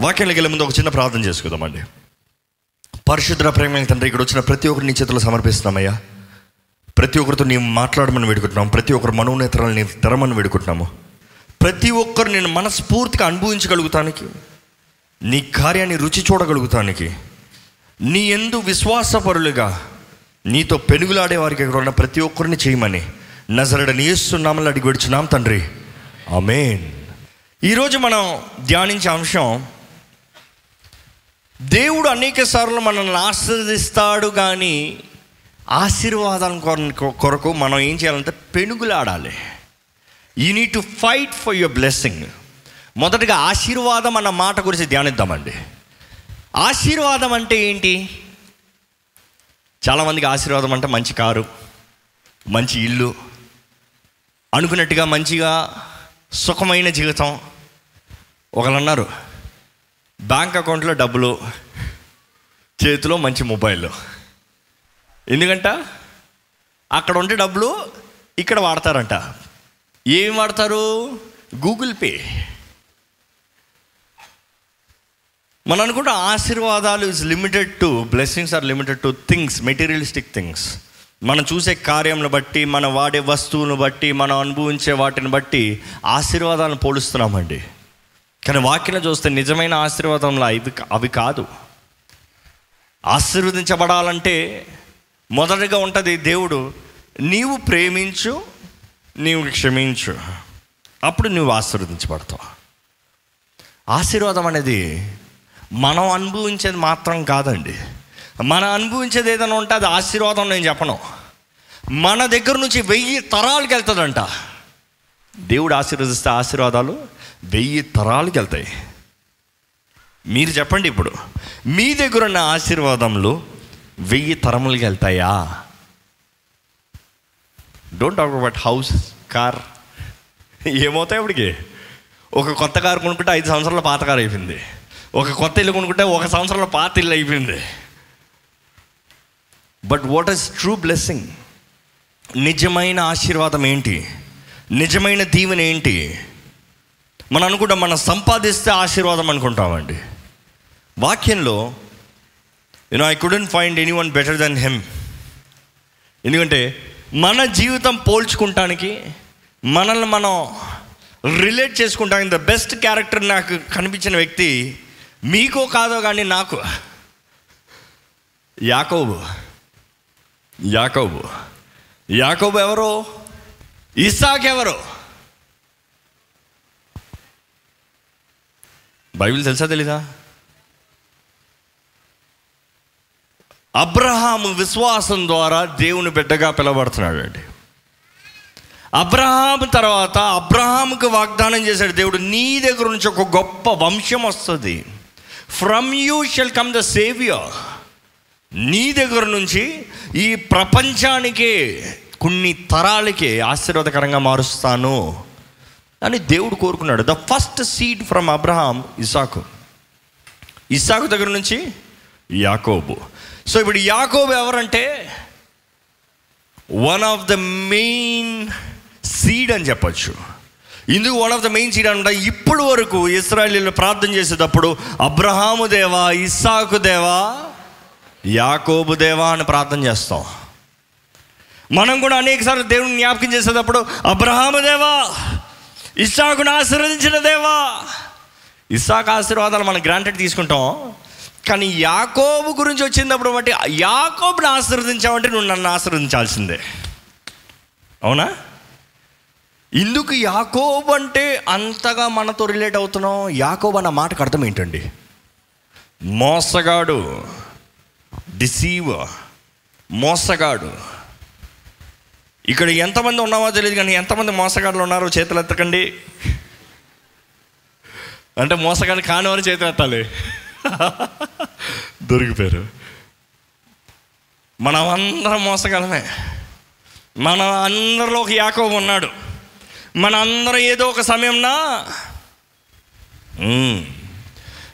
వాక్యానికి వెళ్ళే ముందు ఒక చిన్న ప్రార్థన చేసుకుందామండి. పరిశుద్ర ప్రేమ తండ్రి ఇక్కడ వచ్చిన ప్రతి ఒక్కరిని నీ చేతులు సమర్పిస్తున్నామయ్యా. ప్రతి ఒక్కరితో నీ మాట్లాడమని వేడుకుంటున్నాం. ప్రతి ఒక్కరు మనోనేతరాలు నీ తెరమని వేడుకుంటున్నాము. ప్రతి ఒక్కరు నేను మనస్ఫూర్తిగా అనుభవించగలుగుతానికి నీ కార్యాన్ని రుచి చూడగలుగుతానికి నీ ఎందు విశ్వాసపరులుగా నీతో పెనుగులాడే వారికి ఇక్కడ ఉన్న ప్రతి ఒక్కరిని చేయమని నజరడ నీస్తున్నామని అడిగి విడుచున్నాం తండ్రి. అమేన్ ఈరోజు మనం ధ్యానించే అంశం దేవుడు అనేక సార్లు మనల్ని ఆశీర్దిస్తాడు కానీ ఆశీర్వాదాల కొర- కొరకు మనం ఏం చేయాలంటే పెనుగులాడాలి. You need to fight for your blessing మొదటగా ఆశీర్వాదం అన్న మాట గురించి ధ్యానిద్దామండి. ఆశీర్వాదం అంటే ఏంటి? చాలామందికి ఆశీర్వాదం అంటే మంచి కారు మంచి ఇల్లు అనుకున్నట్టుగా మంచిగా సుఖమైన జీవితం. ఒకళ్ళు అన్నారు బ్యాంక్ అకౌంట్లో డబ్బులు చేతిలో మంచి మొబైల్. ఎందుకంట? అక్కడ ఉండే డబ్బులు ఇక్కడ వాడతారంట. ఏమి వాడతారు? Google Pay. మనం అనుకుంటే ఆశీర్వాదాలు is limited to blessings are limited to things materialistic things మనం చూసే కార్యంను బట్టి మనం వాడే వస్తువును బట్టి మనం అనుభవించే వాటిని బట్టి ఆశీర్వాదాలను పోలుస్తున్నామండి. కానీ వాక్యం చూస్తే నిజమైన ఆశీర్వాదంలో ఇవి అవి కాదు. ఆశీర్వదించబడాలంటే మొదటగా ఉంటుంది దేవుడు నీవు ప్రేమించు నీవు క్షమించు. అప్పుడు నువ్వు ఆశీర్వదించబడతావు. ఆశీర్వాదం అనేది మనం అనుభవించేది మాత్రం కాదండి. మనం అనుభవించేది ఏదైనా ఉంటే అది ఆశీర్వాదం నేను చెప్పను. మన దగ్గర నుంచి వెయ్యి తరాలకి వెళ్తుందంట. దేవుడు ఆశీర్వదిస్తే ఆశీర్వాదాలు వెయ్యి తరాలకి వెళ్తాయి. మీరు చెప్పండి ఇప్పుడు మీ దగ్గర ఉన్న ఆశీర్వాదములు వెయ్యి తరములకి వెళ్తాయా? Don't talk about house car ఏమవుతాయి ఇప్పటికి ఒక కొత్త కారు కొనుక్కుంటే ఐదు సంవత్సరాల పాత కారు అయిపోయింది. ఒక కొత్త ఇల్లు కొనుక్కుంటే ఒక సంవత్సరంలో పాత ఇల్లు అయిపోయింది. But what is true blessing నిజమైన ఆశీర్వాదం ఏంటి? నిజమైన దీవెన ఏంటి? మనం అనుకుంటాం మనం సంపాదిస్తే ఆశీర్వాదం అనుకుంటామండి. వాక్యంలో you know I couldn't find anyone better than him ఎందుకంటే మన జీవితం పోల్చుకుంటానికి మనల్ని మనం రిలేట్ చేసుకుంటానికి ద బెస్ట్ క్యారెక్టర్ నాకు కనిపించిన వ్యక్తి మీకో కాదో కానీ నాకు. యాకోబు. యాకోబు. యాకోబు ఎవరో? ఇసాక్ ఎవరు? బైబిల్ తెలుసా తెలీదా? అబ్రహాము విశ్వాసం ద్వారా దేవుని బిడ్డగా పిలవబడుతున్నాడు అండి అబ్రహాం తర్వాత అబ్రహాంకు వాగ్దానం చేశాడు దేవుడు నీ దగ్గర నుంచి ఒక గొప్ప వంశం వస్తుంది. From you shall come the saviour నీ దగ్గర నుంచి ఈ ప్రపంచానికే కొన్ని తరాలకే ఆశీర్వాదకరంగా మారుస్తాను. అని దేవుడు కోరుకున్నాడు. The first seed from Abraham ఇసాకు ఇసాకు దగ్గర నుంచి యాకోబు. సో ఇప్పుడు యాకోబు ఎవరంటే one of the main seed అని చెప్పచ్చు. ఇందుకు one of the main seed అంట ఇప్పుడు వరకు ఇస్రాయలీలు ప్రార్థన చేసేటప్పుడు అబ్రహాము దేవా ఇస్సాకు దేవా యాకోబు దేవా అని ప్రార్థన చేస్తాం. మనం కూడా అనేకసార్లు దేవుని జ్ఞాపకం చేసేటప్పుడు అబ్రహాము దేవా ఇస్సాకును ఆశీర్వదించిన దేవా. ఇస్సాకు ఆశీర్వాదాలు మనం గ్రాంటెడ్ తీసుకుంటాం. కానీ యాకోబు గురించి వచ్చినప్పుడు బట్టి యాకోబుని ఆశీర్వదించావంటే నువ్వు నన్ను ఆశీర్వదించాల్సిందే. అవునా? ఇందుకు యాకోబు అంటే అంతగా మనతో రిలేట్ అవుతున్నాం. యాకోబు అన్న మాటకు అర్థం ఏంటండి? మోసగాడు డిసీవ్ మోసగాడు ఇక్కడ ఎంతమంది ఉన్నావో తెలియదు కానీ ఎంతమంది మోసగాళ్ళు ఉన్నారో చేతులు ఎత్తకండి. అంటే మోసగాడు కానివారు చేతులు ఎత్తాలి. దొరికిపోయారు. మనం అందరం మోసగలమే మన అందరిలో ఒక యాకోబు ఉన్నాడు. మన అందరం ఏదో ఒక సమయంనా?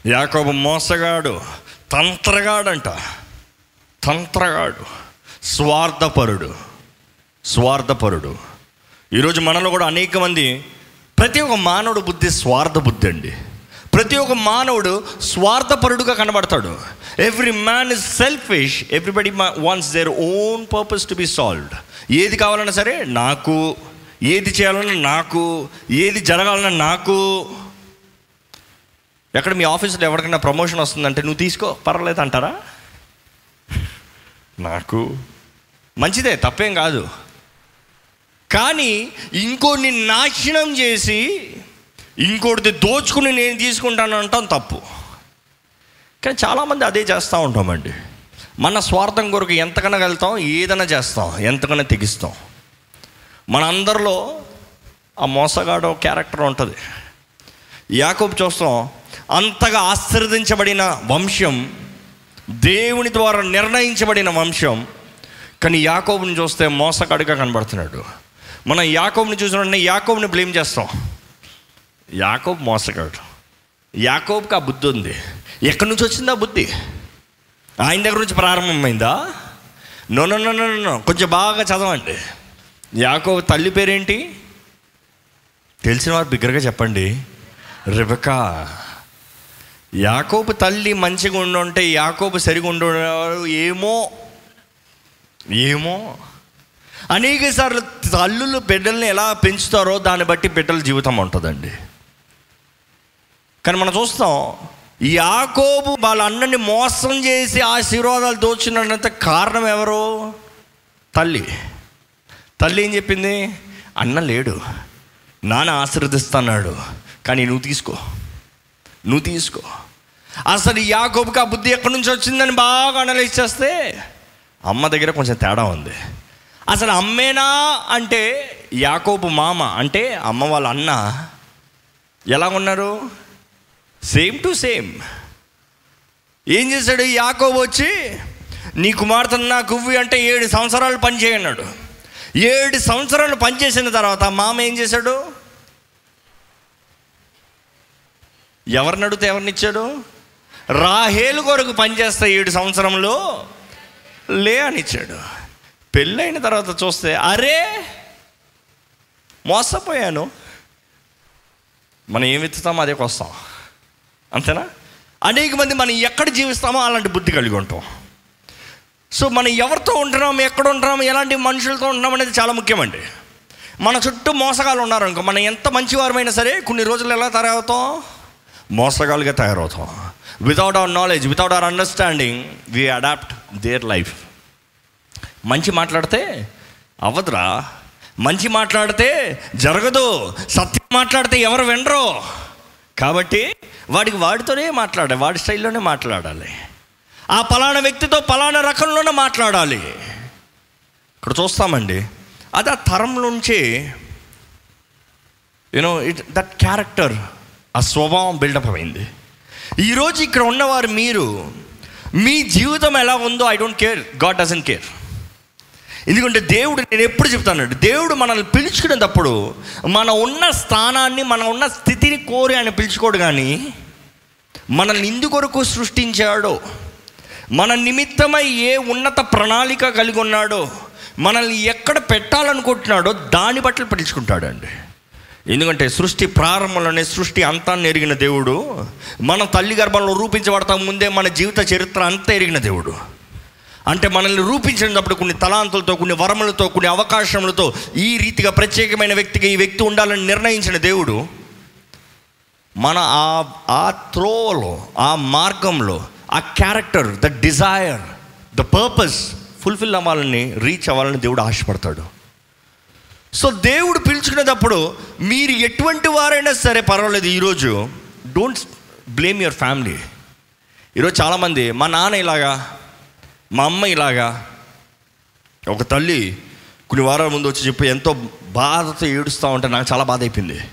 యాకోబు మోసగాడు తంత్రగాడంట. తంత్రగాడు స్వార్థపరుడు. స్వార్థపరుడు. ఈరోజు మనలో కూడా అనేక మంది ప్రతి ఒక్క మానవుడు బుద్ధి స్వార్థ బుద్ధి అండి. ప్రతి ఒక్క మానవుడు స్వార్థపరుడుగా కనబడతాడు. Every man is selfish everybody wants their own purpose to be solved ఏది కావాలన్నా సరే నాకు ఏది చేయాలన్నా నాకు ఏది జరగాలన్నా నాకు. ఎక్కడ మీ ఆఫీస్లో ఎవరికైనా ప్రమోషన్ వస్తుందంటే నువ్వు తీసుకో పర్వాలేదు అంటారా? నాకు మంచిదే తప్పేం కాదు. కానీ ఇంకోటిని నాశనం చేసి ఇంకోటిది దోచుకుని నేను తీసుకుంటాను అంటాం తప్పు. కానీ చాలామంది అదే చేస్తూ ఉంటామండి. మన స్వార్థం కొరకు ఎంతకన్నా వెళ్తాం ఏదైనా చేస్తాం ఎంతకన్నా తెగిస్తాం. మన అందరిలో ఆ మోసగాడు క్యారెక్టర్ ఉంటుంది. యాకోబు చూస్తాం అంతగా ఆశీర్వదించబడిన వంశం దేవుని ద్వారా నిర్ణయించబడిన వంశం కానీ యాకోబుని చూస్తే మోసగాడిగా కనబడుతున్నాడు. మనం యాకోబ్ని చూసిన యాకోబ్ని బ్లేమ్ చేస్తాం. యాకోబ్ మోసగాడు. యాకోబ్కి ఆ బుద్ధి ఉంది. ఎక్కడి నుంచి వచ్చింది ఆ బుద్ధి? ఆయన దగ్గర నుంచి ప్రారంభమైందా? No no no no no కొంచెం బాగా చదవండి. యాకోబ్ తల్లి పేరేంటి? తెలిసిన వారు బిగ్గరగా చెప్పండి. రిబకా. యాకోబు తల్లి మంచిగా ఉండుంటే యాకోబు సరిగా ఉండేవారు ఏమో? ఏమో? అనేక సార్లు తల్లులు బిడ్డల్ని ఎలా పెంచుతారో దాన్ని బట్టి బిడ్డల జీవితం ఉంటుందండి. కానీ మనం చూస్తాం యాకోబు వాళ్ళ అన్నని మోసం చేసి ఆశీర్వాదాలు దోచినంత కారణం ఎవరు? తల్లి. తల్లి ఏం చెప్పింది? అన్న లేడు. నాన్న ఆశీర్వదిస్తున్నాడు. కానీ నువ్వు తీసుకో. నువ్వు తీసుకో. అసలు యాకోబుకి ఆ బుద్ధి ఎక్కడి నుంచి వచ్చిందని బాగా అనలైజ్ చేస్తే అమ్మ దగ్గర కొంచెం తేడా ఉంది. అసలు అమ్మేనా అంటే యాకోబు మామ అంటే అమ్మ వాళ్ళ అన్న ఎలా ఉన్నారు? Same to same. ఏం చేశాడు? యాకోబు వచ్చి నీ కుమార్తెను నాకు ఇవ్వి అంటే ఏడు సంవత్సరాలు పని చేయన్నాడు. ఏడు సంవత్సరాలు పనిచేసిన తర్వాత మామ ఏం చేశాడు? ఎవరిని అడిగితే ఎవరినిచ్చాడు రాహేలు కొరకు పనిచేస్తా ఏడు సంవత్సరంలో లే అని ఇచ్చాడు. పెళ్ళైన తర్వాత చూస్తే అరే మోసపోయాను. మనం ఏం ఎత్తుతామో అదే కొస్తాం అంతేనా? అనేక మంది మనం ఎక్కడ జీవిస్తామో అలాంటి బుద్ధి కలిగి ఉంటాం. సో మనం ఎవరితో ఉంటున్నాం ఎక్కడ ఉంటున్నాం ఎలాంటి మనుషులతో ఉంటున్నాం అనేది చాలా ముఖ్యమండి. మన చుట్టూ మోసగాళ్ళు ఉన్నారనుకో మనం ఎంత మంచివారమైనా సరే కొన్ని రోజులు ఎలా తయారవుతాం? మోసగాలుగా తయారవుతాం. Without our knowledge without our understanding we adapt their life మంచి మాట్లాడితే అవ్వదురా. మంచి మాట్లాడితే జరగదు. సత్యం మాట్లాడితే ఎవరు వినరు. కాబట్టి వాడికి వాడితోనే మాట్లాడాలి వాడి స్టైల్లోనే మాట్లాడాలి. ఆ పలానా వ్యక్తితో పలానా రకంలోనే మాట్లాడాలి. ఇక్కడ చూస్తామండి. అది ఆ తరం నుంచి యూనో ఇట్ దట్ క్యారెక్టర్ ఆ స్వభావం బిల్డప్ అయింది. ఈరోజు ఇక్కడ ఉన్నవారు మీరు మీ జీవితం ఎలా ఉందో I don't care God doesn't care ఎందుకంటే దేవుడు నేను ఎప్పుడు చెప్తానండి దేవుడు మనల్ని పిలుచుకునేటప్పుడు మన ఉన్న స్థానాన్ని మన ఉన్న స్థితిని కోరి ఆయన పిలుచుకోడు కానీ మనల్ని ఇందుకొరకు సృష్టించాడో. మన నిమిత్తమై ఏ ఉన్నత ప్రణాళిక కలిగి ఉన్నాడో మనల్ని ఎక్కడ పెట్టాలనుకుంటున్నాడో దాన్ని బట్టి పిలుచుకుంటాడండి. ఎందుకంటే సృష్టి ప్రారంభంలోనే సృష్టి అంతాన్ని ఎరిగిన దేవుడు మన తల్లి గర్భంలో రూపించబడతా ముందే మన జీవిత చరిత్ర అంతా ఎరిగిన దేవుడు. అంటే మనల్ని రూపించినప్పుడు కొన్ని తలాంతులతో కొన్ని వరములతో కొన్ని అవకాశములతో ఈ రీతిగా ప్రత్యేకమైన వ్యక్తిగా ఈ వ్యక్తి ఉండాలని నిర్ణయించిన దేవుడు మన ఆ ఆ త్రోలో ఆ మార్గంలో ఆ character the desire the purpose fulfil అవ్వాలని రీచ్ అవ్వాలని దేవుడు ఆశపడతాడు. సో దేవుడు పిలుచుకునేటప్పుడు మీరు ఎటువంటి వారైనా సరే పర్వాలేదు ఈరోజు డోంట్ బ్లేమ్ యువర్ ఫ్యామిలీ. ఈరోజు చాలామంది మా నాన్న ఇలాగా మా అమ్మ ఇలాగా ఒక తల్లి కొన్ని వారాల ముందు వచ్చి చెప్పి ఎంతో బాధతో ఏడుస్తూ ఉంటే నాకు చాలా బాధ అయిపోయింది.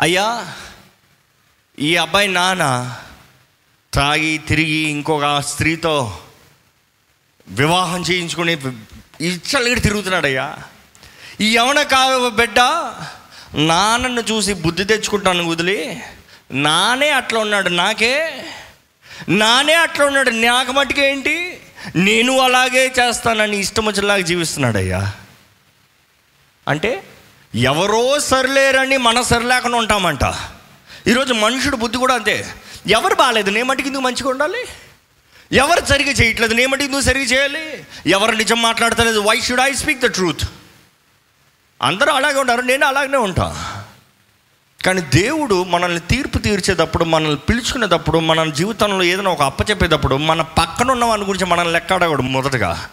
అయ్యా ఈ అబ్బాయి నాన్న తాగి తిరిగి ఇంకొక స్త్రీతో వివాహం చేయించుకుని ఇచ్చలగడి తిరుగుతున్నాడయ్యా. ఈ యవన కావ బిడ్డ నాన్నను చూసి బుద్ధి తెచ్చుకుంటాను వదిలి నానే అట్లా ఉన్నాడు నాకే నానే అట్లా ఉన్నాడు. నాకు మట్టుకు ఏంటి? నేను అలాగే చేస్తానని ఇష్టం వచ్చేలాగా జీవిస్తున్నాడయ్యా. అంటే ఎవరో సరిలేరని మన సరిలేకుండా ఉంటామంట. ఈరోజు మనుషుడు బుద్ధి కూడా అంతే. ఎవరు బాగాలేదు నే మటుకు ఎందుకు మంచిగా ఉండాలి? ఎవరు సరిగా చేయట్లేదు? నే మటుకు ఎందుకు సరిగా చేయాలి? ఎవరు నిజం మాట్లాడతలేదు? Why should I speak the truth అందరూ అలాగే ఉంటారు నేను అలాగనే ఉంటాను కానీ దేవుడు మనల్ని తీర్పు తీర్చేటప్పుడు మనల్ని పిలుచుకునేటప్పుడు మన జీవితంలో ఏదైనా ఒక అప్పచెప్పేటప్పుడు మన పక్కన ఉన్న వాని గురించి మనం లెక్క అడగడు మొదటగా.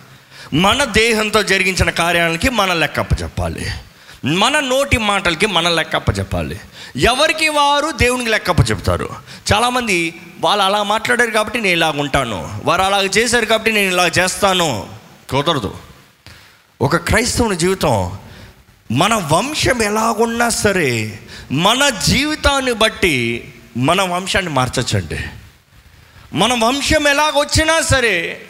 మన దేహంతో జరిగించిన కార్యాలకి మన లెక్క అప్పచెప్పాలి. మన నోటి మాటలకి మన లెక్క అప్పచెప్పాలి. ఎవరికి వారు దేవునికి లెక్క అప్పచెప్తారు? చాలామంది వాళ్ళు అలా మాట్లాడారు కాబట్టి నేను ఇలాగ ఉంటాను. వారు అలాగ చేశారు కాబట్టి నేను ఇలా చేస్తాను. కుదరదు. ఒక క్రైస్తవుని జీవితం మన వంశం ఎలాగున్నా సరే మన జీవితాన్ని బట్టి మన వంశాన్ని మార్చచ్చండి. మన వంశం ఎలాగొచ్చినా సరే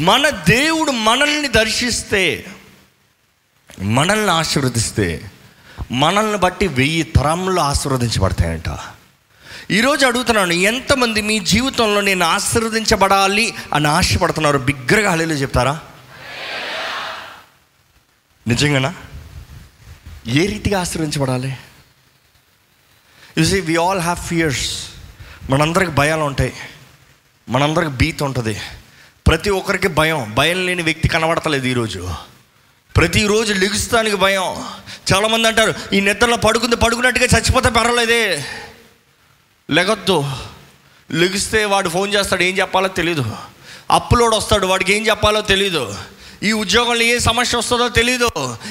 మన దేవుడు మనల్ని దర్శిస్తే మనల్ని ఆశీర్వదిస్తే మనల్ని బట్టి వెయ్యి తరంలో ఆశీర్వదించబడతాయంట. ఈరోజు అడుగుతున్నాను ఎంతమంది మీ జీవితంలో నేను ఆశీర్వదించబడాలి అని ఆశపడుతున్నారు? బిగ్గరగా హళీలో చెప్తారా? నిజంగానా? ఏ రీతిగా ఆశ్రయించబడాలి? You see we all have fears మనందరికి భయాలు ఉంటాయి. మనందరికి బీత్ ఉంటుంది. ప్రతి ఒక్కరికి భయం. భయం లేని వ్యక్తి కనబడతలేదు ఈరోజు. ప్రతిరోజు లెగుస్తానికి భయం. చాలామంది అంటారు ఈ నిద్రలో పడుకుంది పడుకున్నట్టుగా చచ్చిపోతే పర్వాలేదే. లెగొద్దు. లెగిస్తే వాడు ఫోన్ చేస్తాడు ఏం చెప్పాలో తెలీదు. అప్లోడ్ వస్తాడు వాడికి ఏం చెప్పాలో తెలీదు. ఈ ఉద్యోగంలో ఏ సమస్య వస్తుందో తెలీదు.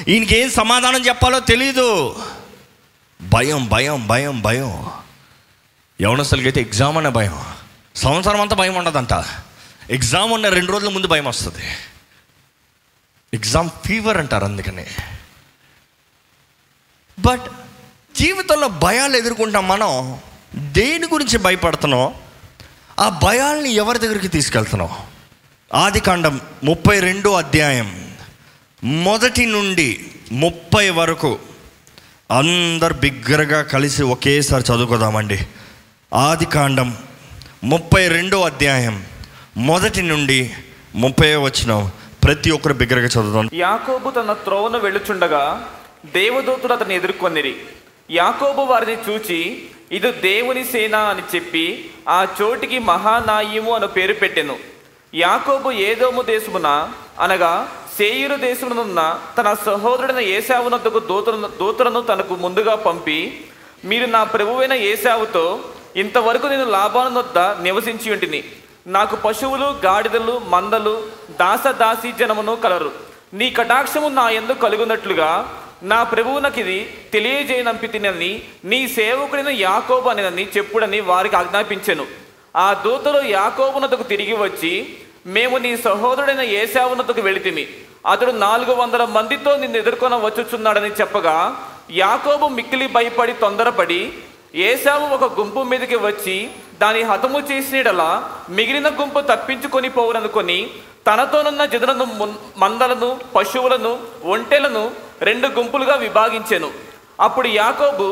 ఈయనకి ఏం సమాధానం చెప్పాలో తెలీదు. భయం భయం భయం భయం. యవనస్తులకైతే ఎగ్జామ్ అనే భయం. సంవత్సరం అంతా భయం ఉండదంట. ఎగ్జామ్ ఉన్న రెండు రోజుల ముందు భయం వస్తుంది. ఎగ్జామ్ ఫీవర్ అంటారు అందుకని. బట్ జీవితంలో భయాలు ఎదుర్కొంటాం మనం. దేని గురించి భయపడుతున్నాం? ఆ భయాల్ని ఎవరి దగ్గరికి తీసుకెళ్తున్నాం? ఆది కాండం ముప్పై రెండో అధ్యాయం మొదటి నుండి ముప్పై వరకు అందరు బిగ్గరగా కలిసి ఒకేసారి చదువుకుదామండి. ఆది కాండం ముప్పై రెండో అధ్యాయం మొదటి నుండి ముప్పై వచ్చిన ప్రతి ఒక్కరు బిగ్గరగా చదువుదాం. యాకోబు తన త్రోవను వెళ్ళుచుండగా దేవదూతుడు అతన్ని ఎదుర్కొనిరి. యాకోబు వారిని చూచి ఇది దేవుని సేన అని చెప్పి ఆ చోటికి మహానాయము అను పేరు పెట్టెను. యాకోబు ఏదోము దేశమున అనగా సేయురు దేశమునున్న తన సహోదరుడైన ఏసావునద్దకు దూతలను దూతలను తనకు ముందుగా పంపి మీరు నా ప్రభువైన ఏసావుతో ఇంతవరకు నేను లాభాలను వద్ద నివసించి ఉంటిని. నాకు పశువులు గాడిదలు మందలు దాస దాసి జనమును కలరు. నీ కటాక్షము నా ఎందు కలుగునట్లుగా నా ప్రభువునకిది నాకు ఇది నీ సేవకుడిన యాకోబు అనేదని చెప్పుడని వారికి ఆజ్ఞాపించెను. ఆ దూతలు యాకోబునతకు తిరిగి వచ్చి మేము నీ సహోదరుడైన ఏశావునతకు వెళితిమి. అతడు నాలుగు వందల మందితో నిన్ను ఎదుర్కొన వచ్చుచున్నాడని చెప్పగా యాకోబు మిక్కిలి భయపడి తొందరపడి ఏశావు ఒక గుంపు మీదకి వచ్చి దాని హతము చేసినడలా మిగిలిన గుంపు తప్పించుకొని పోవుననుకొని తనతోనున్న జదులను మందలను పశువులను ఒంటెలను రెండు గుంపులుగా విభాగించెను. అప్పుడు యాకోబు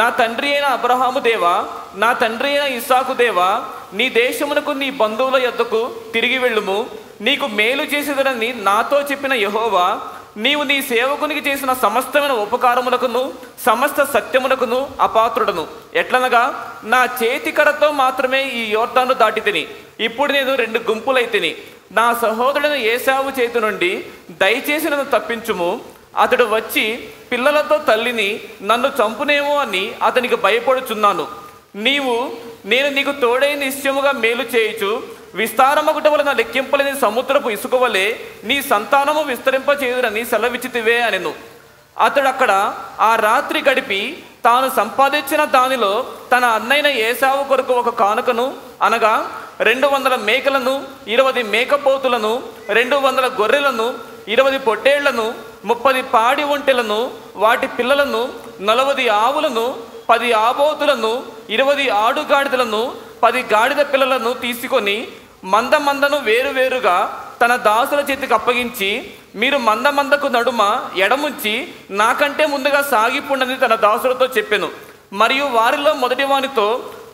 నా తండ్రి అయిన అబ్రహాము దేవా నా తండ్రి అయిన ఇసాకు దేవా నీ దేశమునకు నీ బంధువుల యొద్దకు తిరిగి వెళ్ళుము. నీకు మేలు చేసేదనని నాతో చెప్పిన యహోవా నీవు నీ సేవకునికి చేసిన సమస్తమైన ఉపకారములకును సమస్త సత్యమునకును అపాత్రుడను. ఎట్లనగా నా చేతి కడతో మాత్రమే ఈ యోర్దాను దాటి తిని ఇప్పుడు నేను రెండు గుంపులైతిని నా సహోదరుని ఏసావు చేతి నుండి దయచేసి నన్ను తప్పించుము. అతడు వచ్చి పిల్లలతో తల్లిని నన్ను చంపునేమో అని అతనికి భయపడుచున్నాను. నీవు నేను నీకు తోడై నిశ్చయముగా మేలు చేయుచు విస్తారమగుట వలన లెక్కింపలేని సముద్రపు ఇసుక వలె నీ సంతానము విస్తరింపచేయురని సెలవిచ్చితివే అనెను. అతడు అక్కడ ఆ రాత్రి గడిపి తాను సంపాదించిన దానిలో తన అన్నైన ఏసావు కొరకు ఒక కానుకను అనగా రెండు వందల మేకలను ఇరవై మేకపోతులను రెండు వందల గొర్రెలను ఇరవై పొట్టేళ్ళను ముప్పది పాడి ఒంటెలను వాటి పిల్లలను నలవది ఆవులను పది ఆబోతులను ఇరవై ఆడుగాడిదలను పది గాడిద పిల్లలను తీసుకొని మంద మందను వేరువేరుగా తన దాసుల చేతికి అప్పగించి మీరు మంద మందకు నడుమ ఎడముంచి నాకంటే ముందుగా సాగిపుండని తన దాసులతో చెప్పాను. మరియు వారిలో మొదటి వానితో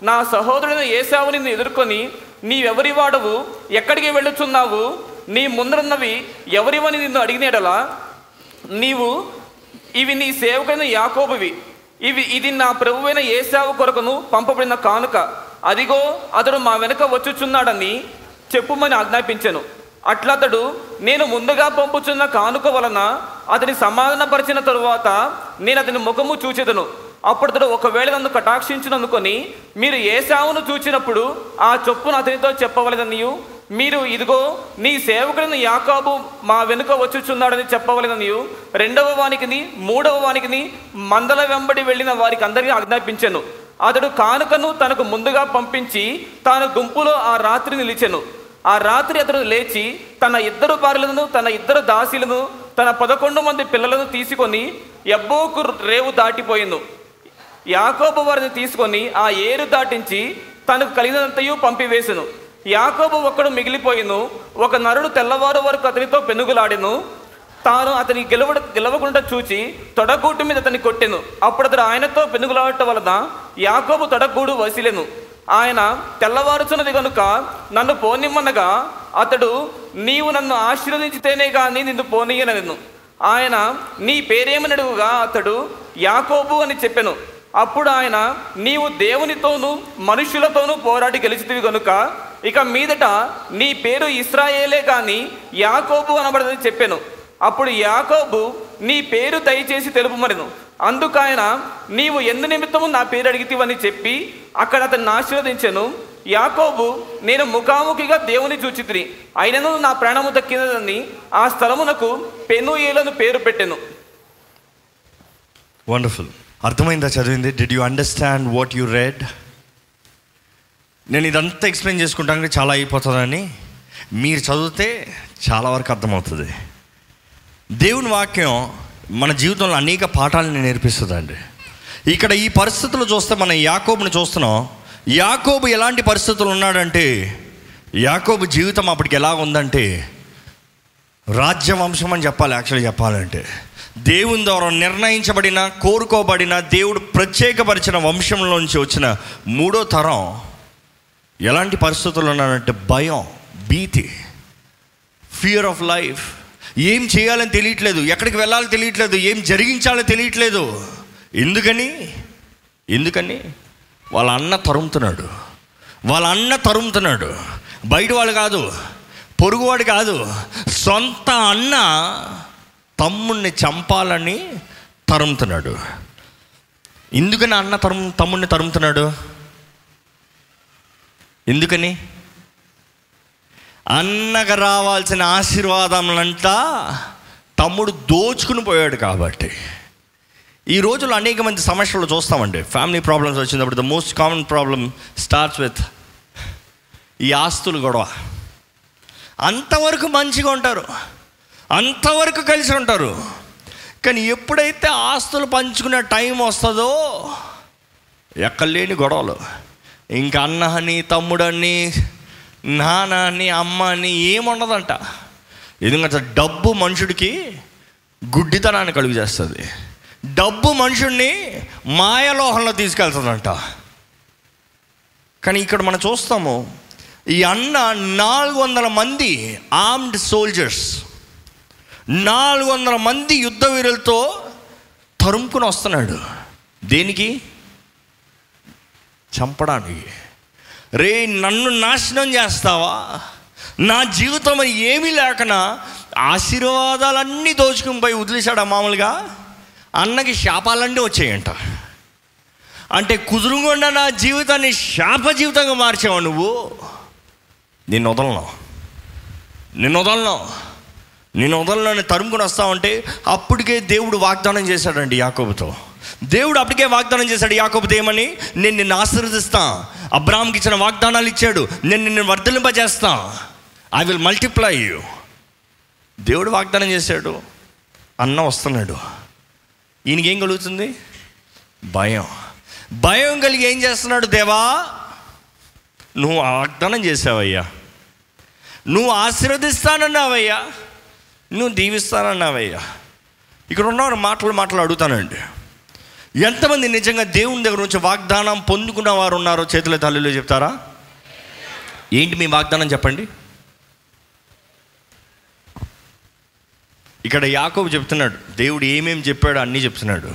నా సహోదరుడైన ఏసావు నిన్ను ఎదుర్కొని నీవెవరి వాడవు? ఎక్కడికి వెళ్ళుచున్నావు? నీ ముందరున్నవి ఎవరివని నిన్ను అడిగినేడలా నీవు ఇవి నీ సేవకైన యాకోబువి. ఇవి ఇది నా ప్రభువైన ఏసావు కొరకును పంపబడిన కానుక. అదిగో అతడు మా వెనుక వచ్చుచున్నాడని చెప్పుమని ఆజ్ఞాపించాను. అట్లతడు నేను ముందుగా పంపుచున్న కానుక వలన అతని సమాధానపరిచిన తరువాత నేను అతని ముఖము చూచెదను. అప్పుడు అతడు ఒకవేళ నన్ను కటాక్షించుననుకొని మీరు ఏసావును చూచినప్పుడు ఆ చొప్పును అతనితో చెప్పవలదనియు. మీరు ఇదిగో నీ సేవకుడిని యాకాబు మా వెనుక వచ్చుచున్నాడని చెప్పవలెదనియు రెండవ వానికిని మూడవ వానికిని మందల వెంబడి వెళ్ళిన వారికి అందరికీ ఆజ్ఞాపించాను. అతడు కానుకను తనకు ముందుగా పంపించి తాను గుంపులో ఆ రాత్రి నిలిచెను. ఆ రాత్రి అతడు లేచి తన ఇద్దరు భార్యలను తన ఇద్దరు దాసీలను తన పదకొండు మంది పిల్లలను తీసుకొని ఎబ్బోకు రేవు దాటిపోయింది. యాకోబు వారిని తీసుకొని ఆ ఏరు దాటించి తనకు కలిగినంతయు పంపివేసెను. యాకోబు ఒక్కడు మిగిలిపోయిను. ఒక నరుడు తెల్లవారు వరకు అతనితో పెనుగులాడెను. తాను అతని గెలవ గెలవకుండా చూచి తొడగూటు మీద అతన్ని కొట్టెను. అప్పుడు అతడు ఆయనతో పెనుగులాడటం వలన యాకోబు తొడగూడు వసిలెను. ఆయన తెల్లవారుచున్నది కనుక నన్ను పోనిమ్మనగా అతడు నీవు నన్ను ఆశీర్వదించితేనే కానీ నిన్ను పోనీయనను. ఆయన నీ పేరేమని అడుగుగా అతడు యాకోబు అని చెప్పెను. అప్పుడు ఆయన నీవు దేవునితోనూ మనుషులతోనూ పోరాడి గెలిచితివి గనుక ఇక మీదట నీ పేరు ఇస్రాయేలే కానీ యాకోబు అనబడదని చెప్పాను. అప్పుడు యాకోబు నీ పేరు దయచేసి తెలుపుమరెను అందుకు ఆయన నీవు ఎందు నిమిత్తము నా పేరు అడిగితివని చెప్పి అక్కడ అతన్ని ఆశీర్వదించాను. యాకోబు నేను ముఖాముఖిగా దేవుని చూచితిని. అయినను నా ప్రాణము దక్కినదని ఆ స్థలమునకు పెనుయేలను పేరు పెట్టెను. వండర్ఫుల్ అర్థమైందా చదివింది? Did you understand what you read నేను ఇదంతా ఎక్స్ప్లెయిన్ చేసుకుంటానికి చాలా అయిపోతుందని. మీరు చదివితే చాలా వరకు అర్థమవుతుంది. దేవుని వాక్యం మన జీవితంలో అనేక పాఠాలను నేర్పిస్తుందండి. ఇక్కడ ఈ పరిస్థితులు చూస్తే మనం యాకోబుని చూస్తున్నాం. యాకోబు ఎలాంటి పరిస్థితులు ఉన్నాడంటే యాకోబు జీవితం అప్పటికి ఎలా ఉందంటే రాజ్యవంశం అని చెప్పాలి యాక్చువల్లీ చెప్పాలంటే. దేవుని ద్వారా నిర్ణయించబడిన కోరుకోబడిన దేవుడు ప్రత్యేకపరిచిన వంశంలోంచి వచ్చిన మూడో తరం ఎలాంటి పరిస్థితులు ఉన్నానంటే భయం భీతి ఫియర్ ఆఫ్ లైఫ్ ఏం చేయాలని తెలియట్లేదు ఎక్కడికి వెళ్ళాలో తెలియట్లేదు ఏం జరిగించాలో తెలియట్లేదు. ఎందుకని? ఎందుకని? వాళ్ళ అన్న తరుముతున్నాడు. వాళ్ళ అన్న తరుముతున్నాడు. బయట వాళ్ళు కాదు పొరుగువాడు కాదు సొంత అన్న తమ్ముణ్ణి చంపాలని తరుముతున్నాడు. ఎందుకని అన్న తరుము తమ్ముడిని తరుముతున్నాడు? ఎందుకని? అన్నకు రావాల్సిన ఆశీర్వాదములంతా తమ్ముడు దోచుకుని పోయాడు కాబట్టి. ఈ రోజుల్లో అనేక మంది సమస్యలు చూస్తామండి. ఫ్యామిలీ ప్రాబ్లమ్స్ వచ్చినప్పుడు the most common problem starts with ఈ ఆస్తులు గొడవ. అంతవరకు మంచిగా ఉంటారు. అంతవరకు కలిసి ఉంటారు. కానీ ఎప్పుడైతే ఆస్తులు పంచుకునే టైం వస్తుందో ఎక్కలేని గొడవలు. ఇంకా అన్న అని తమ్ముడని నాన్న అని అమ్మ అని ఏముండదంట. ఎందుకంటే డబ్బు మనుషుడికి గుడ్డితనాన్ని కలుగు చేస్తుంది. డబ్బు మనుషుడిని మాయలోహంలో తీసుకెళ్తుందంట. కానీ ఇక్కడ మనం చూస్తాము ఈ అన్న నాలుగు వందల మంది ఆర్మ్డ్ సోల్జర్స్ నాలుగు వందల మంది యుద్ధ వీరులతో తరుముకుని వస్తున్నాడు. దేనికి? చంపడానికి. రే నన్ను నాశనం చేస్తావా? నా జీవితం ఏమీ లేకనా? ఆశీర్వాదాలన్నీ దోచుకుని పోయి వదిలేశాడు మామూలుగా? అన్నకి శాపాలన్నీ వచ్చాయంట. అంటే కుదురుగొండ నా జీవితాన్ని శాప జీవితంగా మార్చావు నువ్వు? నిన్ను వదలను. నిన్ను వదలను. నేను వదలని వస్తా ఉంటే అప్పటికే దేవుడు వాగ్దానం చేశాడండి యాకోబుతో. దేవుడు అప్పటికే వాగ్దానం చేశాడు యాకోబుతో ఏమని? నేను నిన్ను ఆశీర్వదిస్తా. అబ్రామ్కి ఇచ్చిన వాగ్దానాలు ఇచ్చాడు. నేను నిన్ను వర్ధలింపజేస్తా ఐ విల్ మల్టిప్లై యూ దేవుడు వాగ్దానం చేశాడు. అన్న వస్తున్నాడు. ఈయనకేం కలుగుతుంది? భయం. భయం కలిగి ఏం చేస్తున్నాడు దేవా? నువ్వు వాగ్దానం చేసావయ్యా నువ్వు ఆశీర్వదిస్తానన్నావయ్యా. నువ్వు దీవిస్తానన్నావయ్యా. ఇక్కడ ఉన్నవారు మాటలు మాటలు అడుగుతానండి. ఎంతమంది నిజంగా దేవుని దగ్గర నుంచి వాగ్దానం పొందుకున్న వారు ఉన్నారో చేతుల తల్లిలో చెప్తారా? ఏంటి మీ వాగ్దానం చెప్పండి. ఇక్కడ యాకోబు చెప్తున్నాడు దేవుడు ఏమేమి చెప్పాడో అన్నీ చెప్తున్నాడు.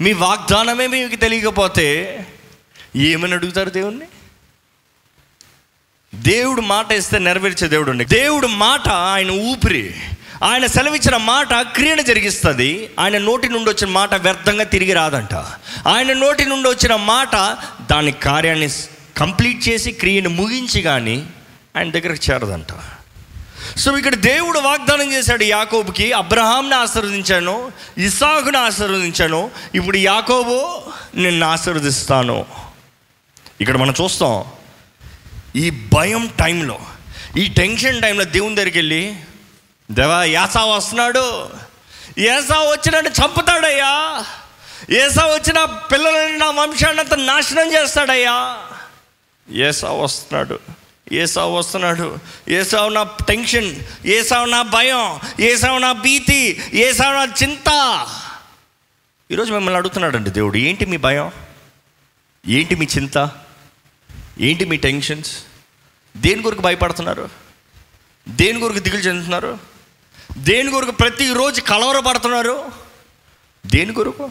మీ వాగ్దానమే మీకు తెలియకపోతే ఏమని అడుగుతారు దేవుణ్ణి? దేవుడు మాట ఇస్తే నెరవేర్చే దేవుడు ఉండే. దేవుడు మాట ఆయన ఊపిరి. ఆయన సెలవిచ్చిన మాట క్రియను జరిగిస్తుంది. ఆయన నోటి నుండి వచ్చిన మాట వ్యర్థంగా తిరిగి రాదంట. ఆయన నోటి నుండి వచ్చిన మాట దాని కార్యాన్ని కంప్లీట్ చేసి క్రియను ముగించి కానీ ఆయన దగ్గరకు చేరదంట. సో ఇక్కడ దేవుడు వాగ్దానం చేశాడు యాకోబుకి అబ్రహాంని ఆశీర్వదించాను ఇసాకుని ఆశీర్వదించాను ఇప్పుడు యాకోబు నిన్ను ఆశీర్వదిస్తాను. ఇక్కడ మనం చూస్తాం ఈ భయం టైంలో ఈ టెన్షన్ టైంలో దేవుని దగ్గరికి వెళ్ళి దేవా యాసా వస్తున్నాడు. ఏసా వచ్చినట్టు చంపుతాడయ్యా. ఏసా వచ్చిన పిల్లలని నా వంశాన్ని అంత నాశనం చేస్తాడయ్యా. ఏసా వస్తున్నాడు. ఏసావు వస్తున్నాడు. ఏసావు నా టెన్షన్. ఏసావు నా భయం. ఏసావు నా భీతి. ఏసావు నా చింత. ఈరోజు మిమ్మల్ని అడుగుతున్నాడండి దేవుడు ఏంటి మీ భయం? ఏంటి మీ చింత? ఏంటి మీ టెన్షన్స్? దేని కొరకు భయపడుతున్నారు? దేని కొరకు దిగులు చెందుతున్నారు? దేని కొరకు ప్రతిరోజు కలవరపడుతున్నారు? దేని కొరకు?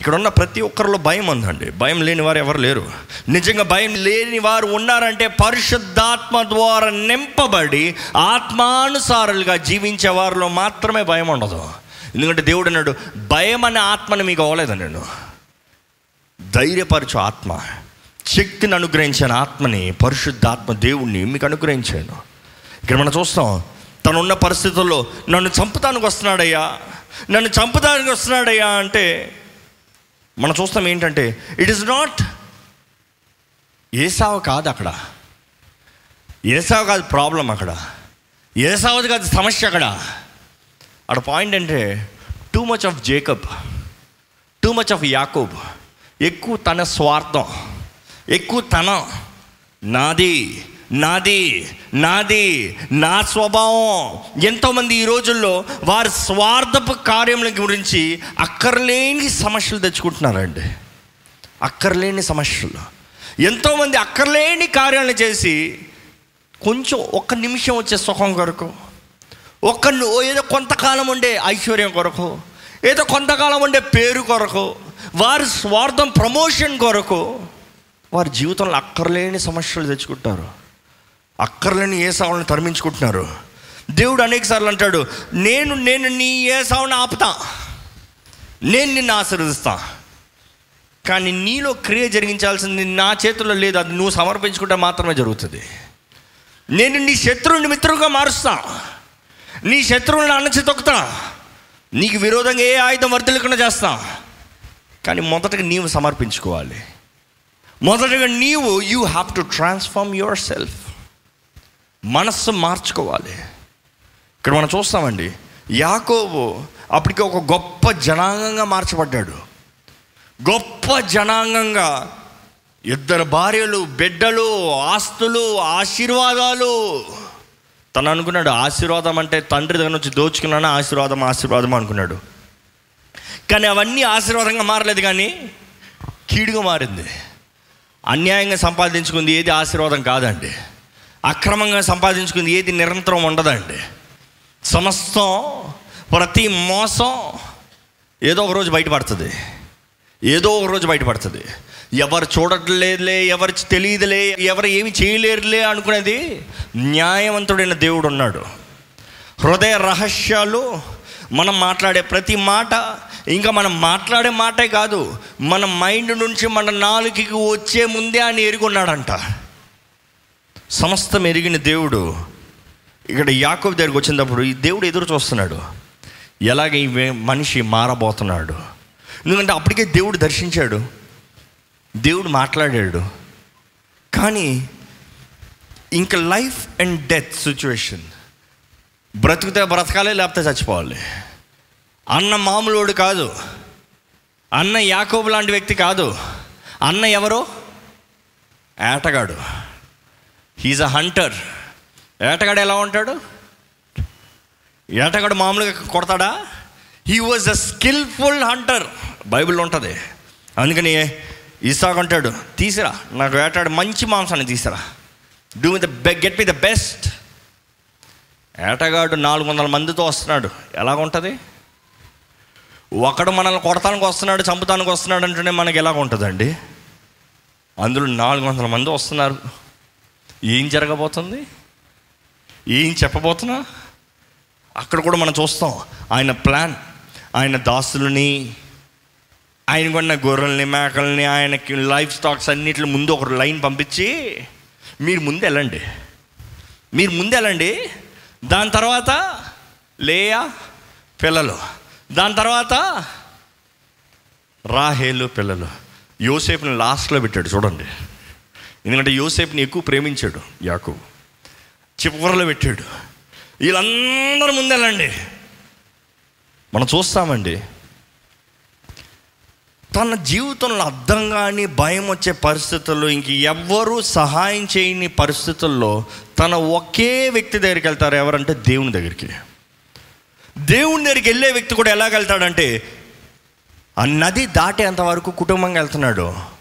ఇక్కడ ఉన్న ప్రతి ఒక్కరిలో భయం ఉందండి. భయం లేని వారు ఎవరు లేరు. నిజంగా భయం లేని వారు ఉన్నారంటే పరిశుద్ధాత్మ ద్వారా నింపబడి ఆత్మానుసారులుగా జీవించే వారిలో మాత్రమే భయం ఉండదు. ఎందుకంటే దేవుడు అన్నాడు భయం అనే ఆత్మని మీకు అవ్వలేదు నేను? ధైర్యపరచు ఆత్మ. శక్తిని అనుగ్రహించిన ఆత్మని పరిశుద్ధాత్మ దేవుణ్ణి మీకు అనుగ్రహించాను ఇక్కడ మనం చూస్తాం తను ఉన్న పరిస్థితుల్లో నన్ను చంపుతానికి వస్తున్నాడయ్యా? నన్ను చంపుతానికి వస్తున్నాడయ్యా అంటే మనం చూస్తాం ఏంటంటే ఇట్ ఈస్ నాట్ ఏసావు కాదు అక్కడ. ఏసావు కాదు ప్రాబ్లం అక్కడ. ఏసావది కాదు సమస్య అక్కడ. అక్కడ పాయింట్ అంటే too much of Jacob too much of యాకోబ్ ఎక్కువ తన స్వార్థం ఎక్కువ తన నాది నాది నాది నా స్వభావం. ఎంతోమంది ఈ రోజుల్లో వారి స్వార్థపు కార్యముల గురించి అక్కర్లేని సమస్యలు తెచ్చుకుంటున్నారండి. అక్కర్లేని సమస్యలు. ఎంతోమంది అక్కర్లేని కార్యాలను చేసి కొంచెం ఒక్క నిమిషం వచ్చే సుఖం కొరకు ఒక్క ఏదో కొంతకాలం ఉండే ఐశ్వర్యం కొరకు ఏదో కొంతకాలం ఉండే పేరు కొరకు వారి స్వార్థం ప్రమోషన్ కొరకు వారి జీవితంలో అక్కర్లేని సమస్యలు తెచ్చుకుంటారు. అక్కర్లేని ఏ సావులను తరిమించుకుంటున్నారు. దేవుడు అనేకసార్లు అంటాడు నేను నేను నీ ఏ సావును ఆపుతా. నేను నిన్ను ఆశీర్వదిస్తా. కానీ నీలో క్రియ జరిగించాల్సింది నా చేతుల్లో లేదు అది నువ్వు సమర్పించుకుంటే మాత్రమే జరుగుతుంది. నేను నీ శత్రువుని మిత్రుగా మారుస్తా. నీ శత్రువులను అణచి తొక్కుతా. నీకు విరోధంగా ఏ ఆయుధం వర్తిల్లకుండా చేస్తా. కానీ మొదటగా నీవు సమర్పించుకోవాలి. మొదటగా నీవు you have to transform your self మనస్సు మార్చుకోవాలి. ఇక్కడ మనం చూస్తామండి యాకోబు అప్పటికి ఒక గొప్ప జనాంగంగా మార్చబడ్డాడు. గొప్ప జనాంగంగా ఇద్దరు భార్యలు బిడ్డలు ఆస్తులు ఆశీర్వాదాలు. తను అనుకున్నాడు ఆశీర్వాదం అంటే తండ్రి దగ్గర నుంచి దోచుకున్నాను? ఆశీర్వాదం ఆశీర్వాదం అనుకున్నాడు. కానీ అవన్నీ ఆశీర్వాదంగా మారలేదు కానీ కీడుగా మారింది. అన్యాయంగా సంపాదించుకుంది ఏది ఆశీర్వాదం కాదండి. అక్రమంగా సంపాదించుకుంది ఏది నిరంతరం ఉండదండి. సమస్తం ప్రతి మోసం ఏదో ఒక రోజు బయటపడుతుంది. ఏదో ఒక రోజు బయటపడుతుంది. ఎవరు చూడట్లేదులే ఎవరు తెలియదులే ఎవరు ఏమి చేయలేరులే అనుకునేది న్యాయవంతుడైన దేవుడు ఉన్నాడు. హృదయ రహస్యాలు మనం మాట్లాడే ప్రతి మాట ఇంకా మనం మాట్లాడే మాటే కాదు మన మైండ్ నుంచి మన నాలుకకి వచ్చే ముందే ఆయన ఎరుగున్నాడంట. సమస్తం ఎరిగిన దేవుడు ఇక్కడ యాకోబు దగ్గరికి వచ్చినప్పుడు ఈ దేవుడు ఎదురు చూస్తున్నాడు. ఎలాగ ఈ మనిషి మారబోతున్నాడు. ఎందుకంటే అప్పటికే దేవుడు దర్శించాడు. దేవుడు మాట్లాడాడు. కానీ ఇంకా లైఫ్ అండ్ డెత్ సిచ్యువేషన్. బ్రతికితే బ్రతకాలి లేకపోతే చచ్చిపోవాలి. అన్న మామూలుడు కాదు. అన్న యాకోబు లాంటి వ్యక్తి కాదు. అన్న ఎవరు? ఏటగాడు. హీజ్ అ హంటర్ ఏటగాడు ఎలా ఉంటాడు? ఏటగాడు మామూలుగా కొడతాడా? He was a skilful hunter బైబిల్లో ఉంటుంది. అందుకని ఇసాక్ అంటాడు తీసిరా నాకు వేటాడు మంచి మాంసాన్ని తీసిరా. Do the get me the best ఏటగాడు నాలుగు వందల మందితో వస్తున్నాడు. ఎలాగుంటుంది ఒకడు మనల్ని కొడతానికి వస్తున్నాడు చంపుతానికి వస్తున్నాడు అంటేనే మనకి ఎలాగుంటుందండి అందులో నాలుగు వందల మంది వస్తున్నారు. ఏం జరగబోతుంది? ఏం చెప్పబోతున్నా? అక్కడ కూడా మనం చూస్తాం. ఆయన ప్లాన్ ఆయన దాసులని ఆయన కొన్న గొర్రెల్ని మేకల్ని ఆయనకి లైఫ్ స్టాక్స్ అన్నిటి ముందు ఒక లైన్ పంపించి మీరు ముందు వెళ్ళండి. మీరు ముందు వెళ్ళండి. దాని తర్వాత లేయా పిల్లలు. దాని తర్వాత రాహేలు పిల్లలు. యోసేపుని లాస్ట్లో పెట్టాడు చూడండి. ఎందుకంటే యోసేపుని ఎక్కువ ప్రేమించాడు యాకు చివరిలో పెట్టాడు. వీళ్ళందరూ ముందెళ్ళండి మనం చూస్తామండి. తన జీవితంలో అర్థం కాని భయం వచ్చే పరిస్థితుల్లో ఇంక ఎవ్వరూ సహాయం చేయని పరిస్థితుల్లో తన ఒకే వ్యక్తి దగ్గరికి వెళ్తారు ఎవరంటే దేవుని దగ్గరికి. దేవుని దగ్గరికి వెళ్ళే వ్యక్తి కూడా ఎలాగెళ్తాడంటే ఆ నది దాటేంత వరకు కుటుంబంగా వెళ్తున్నాడు.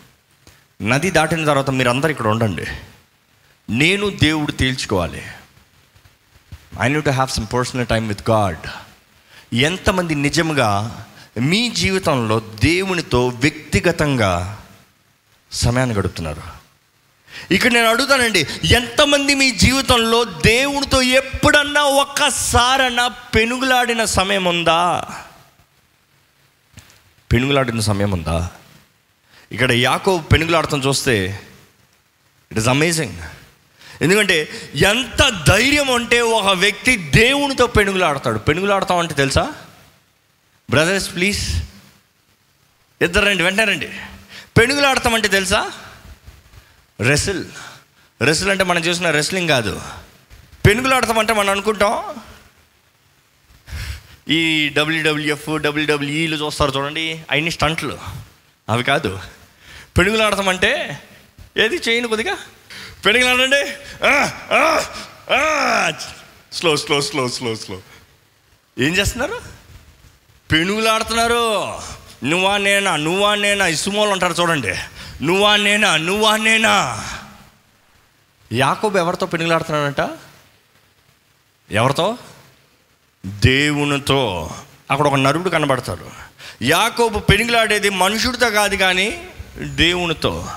నది దాటిన తర్వాత మీరందరూ ఇక్కడ ఉండండి. నేను దేవుడు తేల్చుకోవాలి. I need to have some personal time with God ఎంతమంది నిజంగా మీ జీవితంలో దేవునితో వ్యక్తిగతంగా సమయాన్ని గడుపుతున్నారు? ఇక్కడ నేను అడుగుతానండి ఎంతమంది మీ జీవితంలో దేవునితో ఎప్పుడన్నా ఒక్కసారన్నా పెనుగులాడిన సమయం ఉందా? పెనుగులాడిన సమయం ఉందా? ఇక్కడ యాకో పెనుగులాడటం చూస్తే ఇట్ ఇస్ అమేజింగ్ ఎందుకంటే ఎంత ధైర్యం అంటే ఒక వ్యక్తి దేవునితో పెనుగులాడతాడు. పెనుగులాడతాం అంటే తెలుసా? బ్రదర్స్ ప్లీజ్ ఇద్దరు రండి వెంటనే రండి. పెనుగులాడతాం అంటే తెలుసా? రెసిల్ రెసిల్ అంటే మనం చూసిన రెస్లింగ్ కాదు. పెనుగులాడతాం అంటే మనం అనుకుంటాం ఈ డబ్ల్యూడబ్ల్యూఎఫ్ డబ్ల్యూడబ్ల్యూఈలు చూస్తారు చూడండి. అవన్నీ స్టంట్లు. అవి కాదు. పెనుగులాడతాం అంటే ఏది చేయను కొద్దిగా? పెనుగులాడండి slow slow slow slow slow ఏం చేస్తున్నారు? పెనుగులాడుతున్నారు. నువ్వా నేనా నువ్వా నేనా? ఇసుమోలు అంటారు చూడండి. నువ్వా నేనా నువ్వా నేనా? యాకోబు ఎవరితో పెనుగులాడుతున్నాడంట? ఎవరితో? దేవునితో. అక్కడ ఒక నరుడు కనబడతాడు. యాకోబు పెనుగులాడేది మనుషుడితో కాదు కానీ దేవునితో.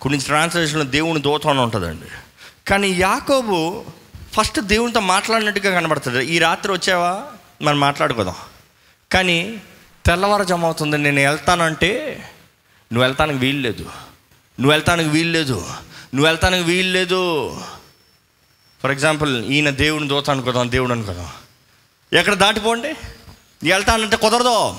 కొన్ని ట్రాన్స్లేషన్లో దేవుని దోత అని ఉంటుందండి. కానీ యాకోబు ఫస్ట్ దేవునితో మాట్లాడినట్టుగా కనబడుతుంది. ఈ రాత్రి వచ్చావా? మనం మాట్లాడుకుందాం. కానీ తెల్లవారుజాము అవుతుంది. నేను వెళ్తానంటే నువ్వు వెళ్తానికి వీలు లేదు. నువ్వు వెళ్తానికి వీలు లేదు. నువ్వు వెళ్తానికి వీల్లేదు ఫర్ ఎగ్జాంపుల్ ఈయన దేవుని దూత అనుకుందాం దేవుడు అనుకుందాం. ఎక్కడ దాటిపోండి? వెళ్తానంటే కుదరదు.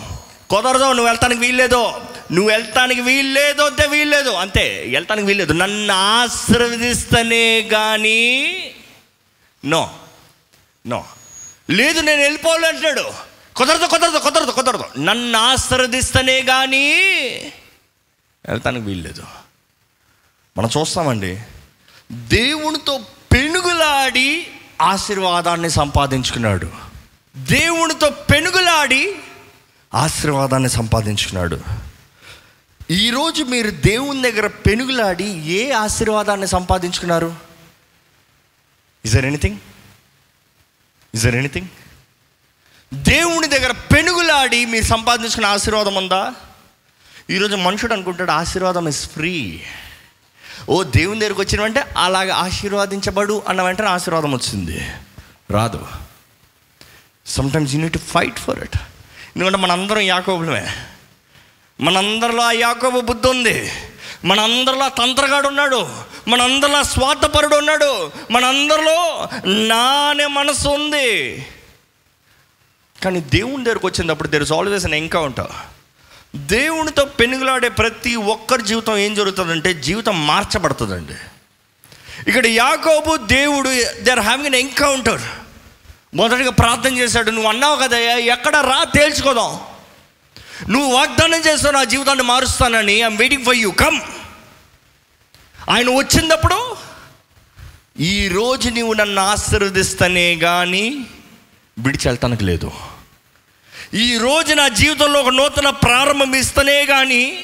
కుదరదు నువ్వు వెళ్తానికి వీల్లేదు. నువ్వు వెళ్తానికి వీల్లేదు అంటే వీల్లేదు. అంతే వెళ్తానికి వీల్లేదు. నన్ను ఆశీర్వదిస్తేనే కానీ నో నో. లేదు నేను వెళ్ళిపోవాలి అంటున్నాడు. కుదరదు కుదరదు కుదరదు కుదరదు. నన్ను ఆశీర్వదిస్తేనే కానీ వెళ్తానికి వీల్లేదు. మనం చూస్తామండి దేవునితో పెనుగులాడి ఆశీర్వాదాన్ని సంపాదించుకున్నాడు. దేవునితో పెనుగులాడి ఆశీర్వాదాన్ని సంపాదించుకున్నాడు. ఈరోజు మీరు దేవుని దగ్గర పెనుగులాడి ఏ ఆశీర్వాదాన్ని సంపాదించుకున్నారు? Is there anything is there anything దేవుని దగ్గర పెనుగులాడి మీరు సంపాదించుకున్న ఆశీర్వాదం ఉందా? ఈరోజు మనుషుడు అనుకుంటాడు ఆశీర్వాదం ఇస్ ఫ్రీ ఓ దేవుని దగ్గరికి వచ్చినవంటే అలాగ ఆశీర్వాదించబడు అన్న వెంటనే ఆశీర్వాదం వచ్చింది. రాదు. Sometimes you need to fight for it ఎందుకంటే మనందరం యాకోబులమే. మనందరిలో ఆ యాకోబు బుద్ధి ఉంది. మనందరిలో తంత్రగాడు ఉన్నాడు. మనందరిలో స్వార్థపరుడు ఉన్నాడు. మనందరిలో నా అనే మనసు ఉంది. కానీ దేవుని దగ్గరకు వచ్చినప్పుడు there is always an encounter దేవునితో పెనుగులాడే ప్రతి ఒక్కరి జీవితం ఏం జరుగుతుందంటే జీవితం మార్చబడుతుందండి. ఇక్కడ యాకోబు దేవుడు they are having an encounter మొదటిగా ప్రార్థన చేశాడు నువ్వు అన్నావు కదయ్యా ఎక్కడ రా తేల్చుకోదాం. నువ్వు వాగ్దానం చేస్తావు నా జీవితాన్ని మారుస్తానని I'm waiting for you come ఆయన వచ్చినప్పుడు ఈరోజు నీవు నన్ను ఆశీర్వదిస్తనే కానీ విడిచెళ్తానికి లేదు. ఈ రోజు నా జీవితంలో ఒక నూతన ప్రారంభం ఇస్తేనే కానీ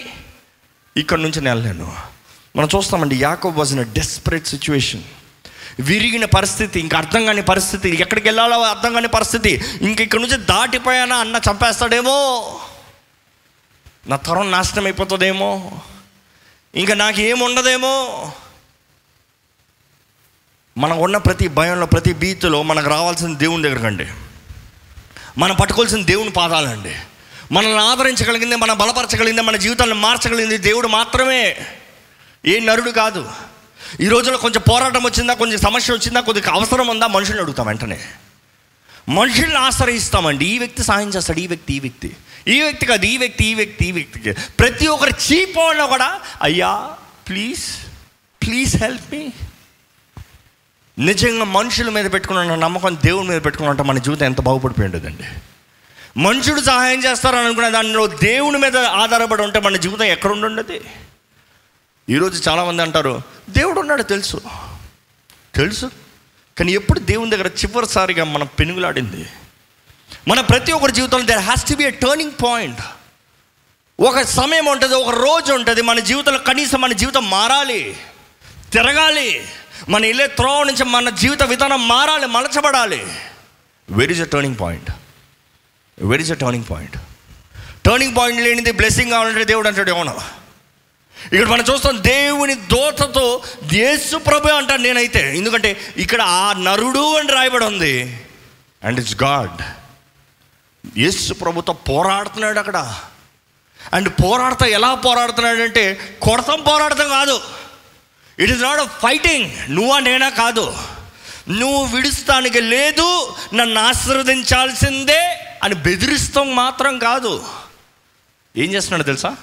ఇక్కడ నుంచి నేను వెళ్ళలేను. మనం చూస్తామండి యాకోబ్ was in a desperate situation విరిగిన పరిస్థితి ఇంక అర్థం కాని పరిస్థితి ఎక్కడికి వెళ్ళాలో అర్థం కాని పరిస్థితి ఇంక ఇక్కడ నుంచి దాటిపోయానా అన్న చంపేస్తాడేమో. నా తరం నాశనం అయిపోతుందేమో. ఇంకా నాకు ఏముండదేమో మనకు ఉన్న ప్రతి భయంలో ప్రతి భీతిలో మనకు రావాల్సిన దేవుని దగ్గరకండి. మనం పట్టుకోవాల్సిన దేవుని పాదాలండి. మనల్ని ఆదరించగలిగింది మనం బలపరచగలిగింది మన జీవితాన్ని మార్చగలిగింది దేవుడు మాత్రమే. ఏ నరుడు కాదు. ఈ రోజుల్లో కొంచెం పోరాటం వచ్చిందా కొంచెం సమస్య వచ్చిందా కొద్దిగా అవసరం ఉందా? మనుషుల్ని అడుగుతాం వెంటనే. మనుషుల్ని ఆశ్రయిస్తామండి. ఈ వ్యక్తి సాయం చేస్తాడు ఈ వ్యక్తి ఈ వ్యక్తి. ఈ వ్యక్తి కాదు ఈ వ్యక్తి ఈ వ్యక్తి ఈ వ్యక్తికి ప్రతి ఒక్కరు చీప్ వాళ్ళలో కూడా అయ్యా ప్లీజ్ ప్లీజ్ హెల్ప్ మీ నిజంగా మనుషుల మీద పెట్టుకున్న నమ్మకం దేవుని మీద పెట్టుకున్నట్టు మన జీవితం ఎంత బాగుపడిపోయి ఉండదండి. మనుషుడు సహాయం చేస్తారని అనుకునే దానిలో దేవుని మీద ఆధారపడి ఉంటే మన జీవితం ఎక్కడ ఉండదు ఈరోజు చాలామంది అంటారు దేవుడు ఉన్నాడు తెలుసు. తెలుసు? కానీ ఎప్పుడు దేవుని దగ్గర చివరిసారిగా మనం పెనుగులాడింది. మన ప్రతి ఒక్కరి జీవితంలో there has to be a turning point ఒక సమయం ఉంటుంది ఒక రోజు ఉంటుంది మన జీవితంలో కనీసం మన జీవితం మారాలి తిరగాలి మన ఇల్లే త్రోవ నుంచి మన జీవిత విధానం మారాలి మలచబడాలి. Where is a turning point where is a turning point turning point లేనిది బ్లెస్సింగ్ కావాలంటే దేవుడు అంటాడు ఏమన్నా? ఇక్కడ మనం చూస్తాం దేవుని దోతతో యేసు ప్రభు అంటాను నేనైతే. ఎందుకంటే ఇక్కడ ఆ నరుడు అని రాయబడి ఉంది. అండ్ ఇట్స్ గాడ్ యేసు ప్రభుతో పోరాడుతున్నాడు అక్కడ. అండ్ పోరాడతా ఎలా పోరాడుతున్నాడు అంటే కొడతాం పోరాడతాం కాదు. It is not a fighting నువ్వా నేనా కాదు. నువ్వు విడుస్తానికి లేదు నన్ను ఆశీర్వదించాల్సిందే అని బెదిరిస్తాం మాత్రం కాదు. ఏం చేస్తున్నాడు తెలుసా?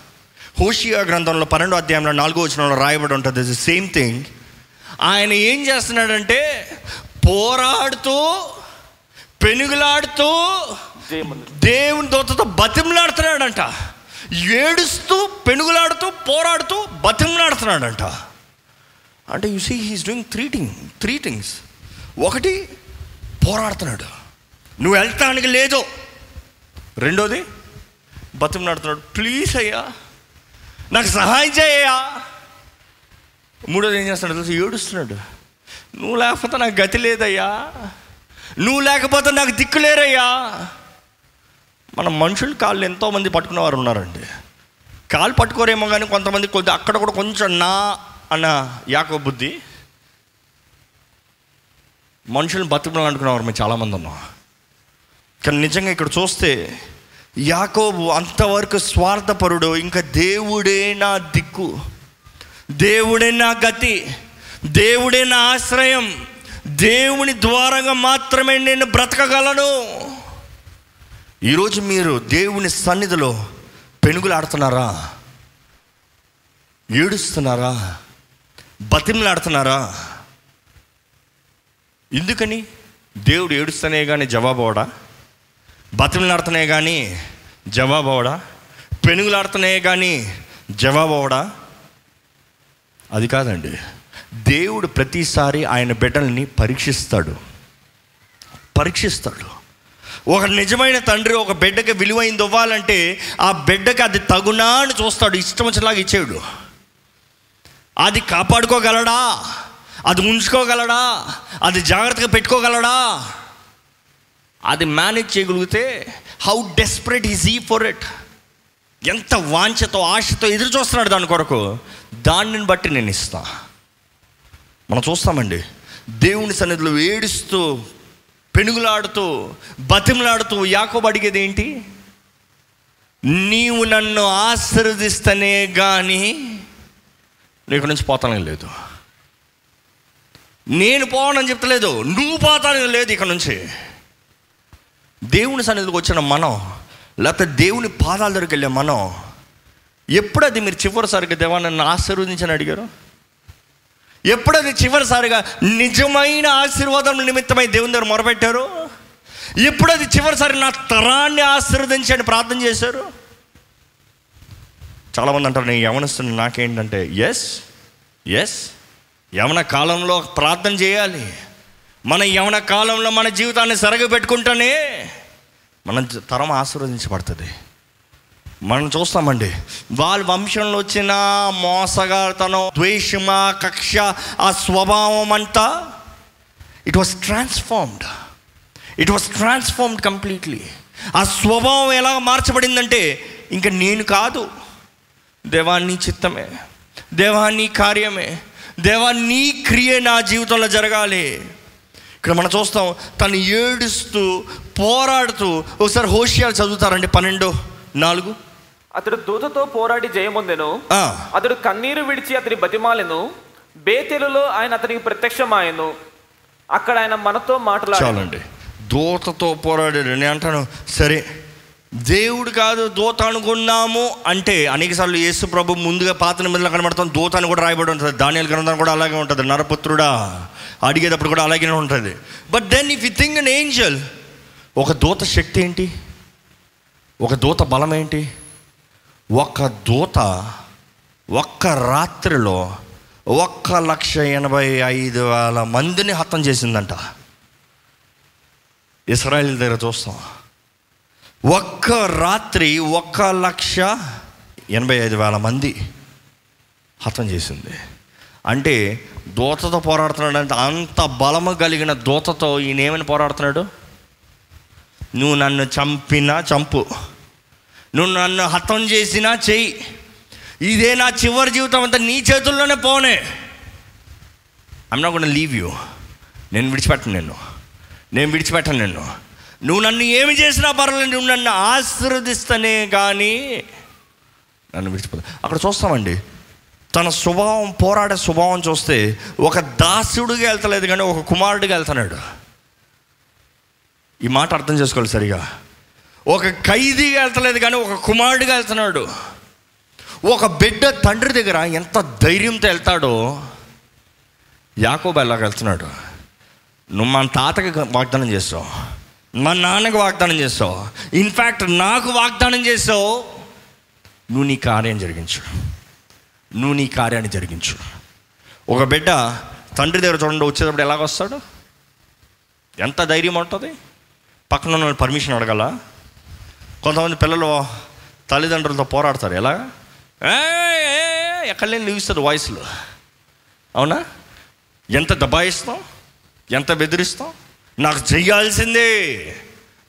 హోషియా గ్రంథంలో పన్నెండో అధ్యాయంలో నాలుగో వచనంలో రాయబడి ఉంటుంది. ది సేమ్ థింగ్ ఆయన ఏం చేస్తున్నాడంటే పోరాడుతూ పెనుగులాడుతూ దేవుని దూతతో బతిమలాడుతున్నాడంట. ఏడుస్తూ పెనుగులాడుతూ పోరాడుతూ బతిమలాడుతున్నాడంట. అంటే you see he's doing three thing three things ఒకటి పోరాడుతున్నాడు. నువ్వు వెళ్తానికి లేదు. రెండోది బతిమలాడుతున్నాడు. ప్లీజ్ అయ్యా నాకు సహాయం చేయయ్యా. మూడోది ఏం చేస్తున్నాడు తెలుసు? ఏడుస్తున్నాడు. నువ్వు లేకపోతే నాకు గతి లేదయ్యా. నువ్వు లేకపోతే నాకు దిక్కు లేరయ్యా. మన మనుషులు కాళ్ళు ఎంతోమంది పట్టుకున్న వారు ఉన్నారండి. కాళ్ళు పట్టుకోరేమో కానీ కొంతమంది కొద్ది అక్కడ కూడా కొంచెం నా అన్న యాకో బుద్ధి. మనుషులను బతుకులు అనుకునేవారు మేము చాలామంది ఉన్నాం. కానీ నిజంగా ఇక్కడ చూస్తే యాకోబు అంతవరకు స్వార్థపరుడు ఇంకా దేవుడే నా దిక్కు దేవుడే నా గతి దేవుడే నా ఆశ్రయం దేవుని ద్వారంగా మాత్రమే నేను బ్రతకగలను. ఈరోజు మీరు దేవుని సన్నిధిలో పెనుగులాడుతున్నారా? ఏడుస్తున్నారా? బతిమలాడుతున్నారా? ఎందుకని? దేవుడు ఏడుస్తనే కానీ జవాబు అవడా? బతిమలాడుతున్నాయి కానీ జవాబు అవడా? పెనుగులాడుతున్నాయి కానీ జవాబు అవడా? అది కాదండి. దేవుడు ప్రతిసారి ఆయన బిడ్డల్ని పరీక్షిస్తాడు. పరీక్షిస్తాడు. ఒక నిజమైన తండ్రి ఒక బిడ్డకి విలువైంది ఇవ్వాలంటే ఆ బిడ్డకి అది తగునా అని చూస్తాడు. ఇష్టం వచ్చేలాగా ఇచ్చేడు అది కాపాడుకోగలడా? అది ఉంచుకోగలడా? అది జాగ్రత్తగా పెట్టుకోగలడా? అది మేనేజ్ చేయగలిగితే how desperate is he for it ఎంత వాంఛతో ఆశతో ఎదురు చూస్తున్నాడు దాని కొరకు? దానిని బట్టి నేను ఇస్తా. మనం చూస్తామండి. దేవుని సన్నిధిలో ఏడుస్తూ పెనుగులాడుతూ బతిమలాడుతూ యాకోబు అడిగేది ఏంటి? నీవు నన్ను ఆశీర్వదిస్తేనే కానీ నీకు నుంచి పోతానే లేదు. నేను పోవనని చెప్తలేదు. నువ్వు పోతానే లేదు ఇక్కడ నుంచి. దేవుని సన్నిధికి వచ్చిన మనం లేకపోతే దేవుని పాదాల దగ్గరికి వెళ్ళే మనం ఎప్పుడు అది మీరు చివరిసారిగా దేవా నన్ను ఆశీర్వదించని అడిగారు? ఎప్పుడది చివరిసారిగా నిజమైన ఆశీర్వాదం నిమిత్తమై దేవుని దగ్గర మొరపెట్టారు? ఎప్పుడది చివరిసారి నా తరాన్ని ఆశీర్వదించని ప్రార్థన చేశారు? చాలామంది అంటారు నేను యవనిస్తున్న నాకేంటంటే ఎస్ ఎస్ యవన కాలంలో ప్రార్థన చేయాలి. మన యవన కాలంలో మన జీవితాన్ని సరగ పెట్టుకుంటేనే మన తరం ఆశీర్వదించబడుతుంది. మనం చూస్తామండి వాళ్ళ వంశంలో వచ్చిన మోసగాతనం ద్వేషమ కక్ష ఆ స్వభావం అంతా it was transformed it was transformed completely ఆ స్వభావం ఎలా మార్చబడిందంటే ఇంకా నేను కాదు దేవాన్ని చిత్తమే దేవాన్ని కార్యమే దేవా నీ క్రియ నా జీవితంలో జరగాలి. ఇక్కడ మనం చూస్తాం తను ఏడుస్తూ పోరాడుతూ ఒకసారి హోషియాలు చదువుతారండి పన్నెండు నాలుగు. అతడు దూతతో పోరాడి జయమొందెను అతడు కన్నీరు విడిచి అతని బతిమాలెను. బేతెలులో ఆయన అతనికి ప్రత్యక్షమాయను. అక్కడ ఆయన మనతో మాట్లాడాడు. చాలండి. దూతతో పోరాడాడు. నేను అంటాను సరే దేవుడు కాదు దూత అనుకున్నాము అంటే అనేకసార్లు యేసు ప్రభు ముందుగా పాత నిబంధనలు కనబడతాం దూత అని కూడా రాయబడి ఉంటుంది. ధాన్యాల గ్రంథం కూడా అలాగే ఉంటుంది. నరపుత్రుడా అడిగేటప్పుడు కూడా అలాగే ఉంటుంది. But then if you think an angel ఒక దూత శక్తి ఏంటి? ఒక దూత బలం ఏంటి? ఒక దూత ఒక్క రాత్రిలో ఒక్క లక్ష ఎనభై ఐదు వేల మందిని హతం చేసిందంట. ఇస్రాయల్ దగ్గర చూస్తాం. ఒక్క రాత్రి ఒక్క లక్ష ఎనభై ఐదు వేల మంది హతం చేసింది. అంటే దూతతో పోరాడుతున్నాడు అంటే అంత బలము కలిగిన దూతతో ఈయన ఏమని పోరాడుతున్నాడు? నువ్వు నన్ను చంపినా చంపు. నువ్వు నన్ను హతం చేసినా చెయ్యి. ఇదే నా చివరి జీవితం అంతా నీ చేతుల్లోనే పోనే. ఐమ్ నాట్ కూడా లీవ్ యూ నేను విడిచిపెట్టను నిన్ను. నేను విడిచిపెట్టను నిన్ను. నువ్వు నన్ను ఏమి చేసినా పర్వాలేదు. నువ్వు నన్ను ఆశీర్వదిస్తనే కానీ నన్ను విడిచిపోతా అక్కడ చూస్తామండి. తన స్వభావం పోరాడే స్వభావం చూస్తే ఒక దాసుడిగా వెళ్తలేదు కానీ ఒక కుమారుడిగా వెళ్తున్నాడు ఈ మాట అర్థం చేసుకోవాలి సరిగా. ఒక ఖైదీగా వెళ్తలేదు కానీ ఒక కుమారుడిగా వెళ్తున్నాడు. ఒక బిడ్డ తండ్రి దగ్గర ఎంత ధైర్యంతో వెళ్తాడో యాకోబు ఎలాగ వెళ్తున్నాడు. నువ్వు మన తాతకి వాగ్దానం చేస్తావు. మా నాన్నకి వాగ్దానం చేస్తావు. ఇన్ఫ్యాక్ట్ నాకు వాగ్దానం చేసావు నువ్వు నీ కార్యం జరిగించు. నువ్వు నీ కార్యాన్ని జరిగించు. ఒక బిడ్డ తండ్రి దగ్గర చూడండి వచ్చేటప్పుడు ఎలాగొస్తాడు ఎంత ధైర్యం ఉంటుంది? పక్కన ఉన్న వాళ్ళు పర్మిషన్ అడగల? కొంతమంది పిల్లలు తల్లిదండ్రులతో పోరాడతారు ఎలా ఎక్కడ లేని నిలుస్తుంది వాయిస్లో. అవునా? ఎంత దబాయిస్తాం? ఎంత బెదిరిస్తాం? నాకు చెయ్యాల్సిందే.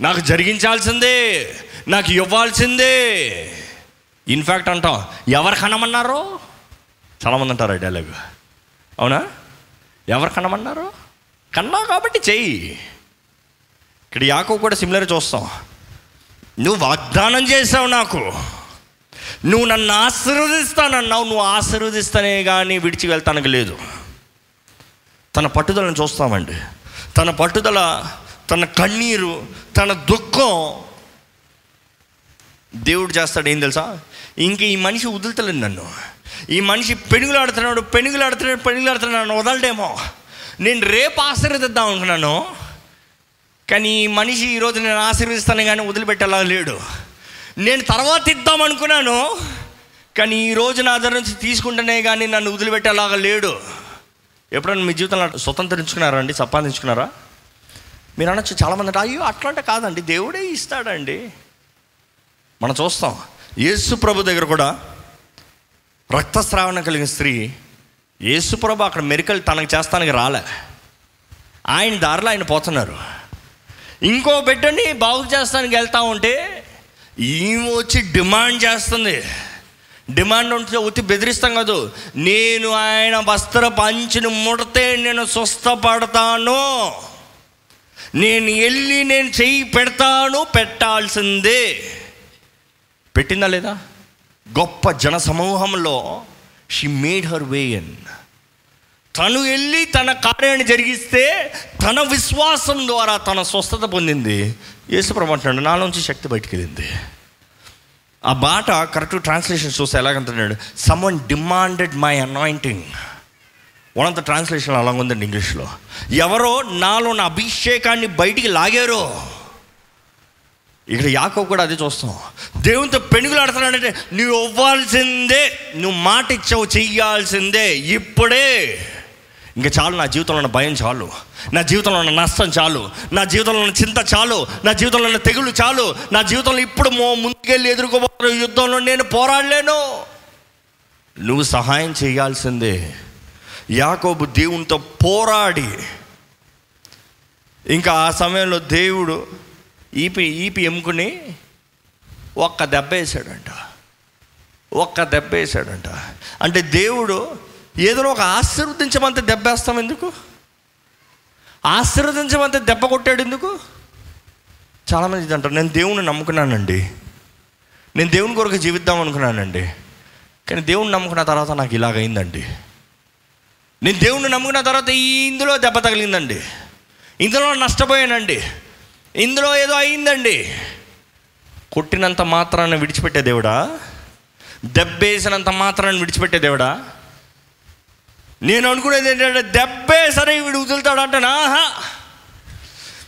నాకు జరిగించాల్సిందే. నాకు ఇవ్వాల్సిందే. ఇన్ఫ్యాక్ట్ అంటాం ఎవరు కనమన్నారు? చాలామంది అంటారు ఆ డైలాగ్ అవునా? ఎవరు కనమన్నారు కన్నా కాబట్టి చెయ్యి. ఇక్కడ యాకో కూడా సిమిలర్ చూస్తాం. నువ్వు వాగ్దానం చేసావు నాకు. నువ్వు నన్ను ఆశీర్వదిస్తానన్నావు. నువ్వు ఆశీర్వదిస్తానే కానీ విడిచి వెళ్తానికి లేదు. తన పట్టుదలను చూస్తామండి. తన పట్టుదల తన కన్నీరు తన దుఃఖం దేవుడు చేస్తాడు. ఏం తెలుసా? ఇంక ఈ మనిషి వదులుతలేదు నన్ను. ఈ మనిషి పెనుగులాడుతున్నాడు పెనుగులాడుతున్నాడు పెనుగులాడుతున్నాడు నన్ను వదలడేమో. నేను రేపు ఆశీర్వదిద్దాం అనుకున్నాను. కానీ ఈ మనిషి ఈరోజు నేను ఆశీర్వదిస్తాను కానీ వదిలిపెట్టేలా లేడు. నేను తర్వాత ఇద్దాం అనుకున్నాను. కానీ ఈ రోజు నా దగ్గర నుంచి తీసుకుంటేనే కానీ నన్ను వదిలిపెట్టేలాగా లేడు. ఎప్పుడైనా మీ జీవితంలో స్వతంత్రించుకున్నారా అండి? సంపాదించుకున్నారా? మీరు అనొచ్చు చాలామంది అంటే అయ్యో అట్లాంటి కాదండి దేవుడే ఇస్తాడండి. మనం చూస్తాం. యేసు ప్రభు దగ్గర కూడా రక్తస్రావణ కలిగిన స్త్రీ యేసుప్రభు అక్కడ మెరికల్ తనకు చేస్తానికి రాలే. ఆయన దారిలో ఆయన పోతున్నారు. ఇంకో బిడ్డని బాగు చేస్తానికి వెళ్తా ఉంటే ఈమె వచ్చి డిమాండ్ చేస్తుంది. డిమాండ్ ఉంటే ఉత్తి బెదిరిస్తాం కాదు. నేను ఆయన వస్త్ర పంచిని ముడితే నేను స్వస్థపడతాను. నేను వెళ్ళి నేను చెయ్యి పెడతాను పెట్టాల్సిందే. పెట్టిందా లేదా? గొప్ప జన సమూహంలో she made her way in తను వెళ్ళి తన కార్యాన్ని జరిగిస్తే తన విశ్వాసం ద్వారా తన స్వస్థత పొందింది. యేసుప్రభు అంటున్నాడు నాలోంచి శక్తి బయటికి వెళ్ళింది. ఆ బాట కరెక్ట్ ట్రాన్స్లేషన్ చూస్తే ఎలాగంటున్నాడు someone demanded my anointing one of the translation అలా ఉందండి ఇంగ్లీష్లో ఎవరో నాలో నా అభిషేకాన్ని బయటికి లాగారో. ఇక్కడ యాకో కూడా అదే చూస్తాం. దేవునితో పెనుగులాడుతున్నాడంటే నువ్వు ఇవ్వాల్సిందే నువ్వు మాట ఇచ్చావు చెయ్యాల్సిందే ఇప్పుడే. ఇంకా చాలు నా జీవితంలో ఉన్న భయం చాలు. నా జీవితంలో ఉన్న నష్టం చాలు. నా జీవితంలో ఉన్న చింత చాలు. నా జీవితంలో ఉన్న తెగులు చాలు. నా జీవితంలో ఇప్పుడు మో ముందుకెళ్ళి ఎదుర్కోబోతున్న యుద్ధంలో నేను పోరాడలేను. నువ్వు సహాయం చేయాల్సిందే యాకోబు దేవునితో పోరాడి ఇంకా ఆ సమయంలో దేవుడు ఈపి ఈపి ఎముకుని ఒక్క దెబ్బ వేసాడంట ఒక్క దెబ్బ వేసాడంట అంటే దేవుడు ఏదో ఒక ఆశీర్వదించమంత దెబ్బ వేస్తాం ఎందుకు? ఆశీర్వదించమంత దెబ్బ కొట్టాడు ఎందుకు? చాలామంది ఇది అంటారు నేను దేవుణ్ణి నమ్ముకున్నానండి. నేను దేవుని కొరకు జీవిద్దాం అనుకున్నానండి. కానీ దేవుణ్ణి నమ్ముకున్న తర్వాత నాకు ఇలాగైందండి. నేను దేవుణ్ణి నమ్ముకున్న తర్వాత ఇందులో దెబ్బ తగిలిందండి. ఇందులో నష్టపోయానండి. ఇందులో ఏదో అయిందండి. కొట్టినంత మాత్రాన్ని విడిచిపెట్టే దేవుడా? దెబ్బేసినంత మాత్రాన్ని విడిచిపెట్టే దేవుడా? నేను అనుకునేది ఏంటంటే దెబ్బే సరే వీడు వదులుతాడంటే నాహా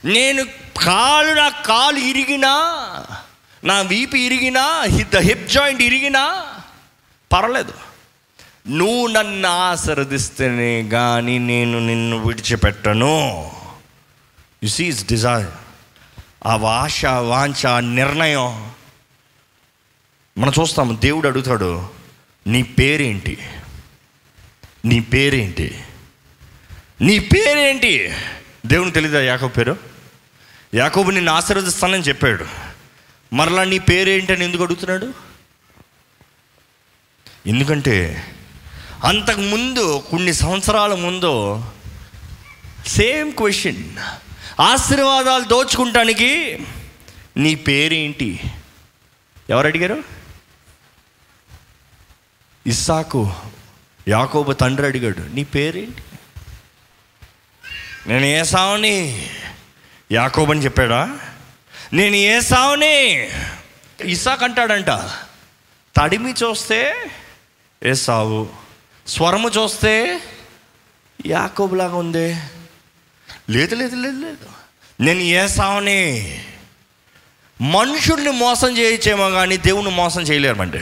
నేను కాలు నా కాలు ఇరిగినా నా వీపు ఇరిగినా ద హిప్ జాయింట్ ఇరిగినా పర్లేదు నువ్వు నన్ను ఆశీర్వదిస్తేనే కానీ నేను నిన్ను విడిచిపెట్టను. యు సీస్ డిజైర్ ఆ వాష వాంఛ నిర్ణయం. మనం చూస్తాము దేవుడు అడుగుతాడు నీ పేరేంటి? నీ పేరేంటి? నీ పేరేంటి? దేవుని తెలీదా యాకోబు పేరు? యాకోబు నిన్ను ఆశీర్వదిస్తానని చెప్పాడు. మరలా నీ పేరేంటి అని ఎందుకు అడుగుతున్నాడు? ఎందుకంటే అంతకుముందు కొన్ని సంవత్సరాల ముందు సేమ్ క్వశ్చన్ ఆశీర్వాదాలు దోచుకుంటానికి నీ పేరేంటి? ఎవరు అడిగారు? ఇస్సాకు యాకోబు తండ్రి అడిగాడు నీ పేరేంటి? నేను ఏసావుని యాకోబు అని చెప్పాడా? నేను ఏసావుని ఇసాక్ అంటాడంట. తడిమి చూస్తే ఏసావు స్వరము చూస్తే యాకోబులాగా ఉంది. లేదు లేదు లేదు లేదు. నేను ఏసావని మనుషుల్ని మోసం చేయొచ్చేమో కానీ దేవుని మోసం చేయలేమండి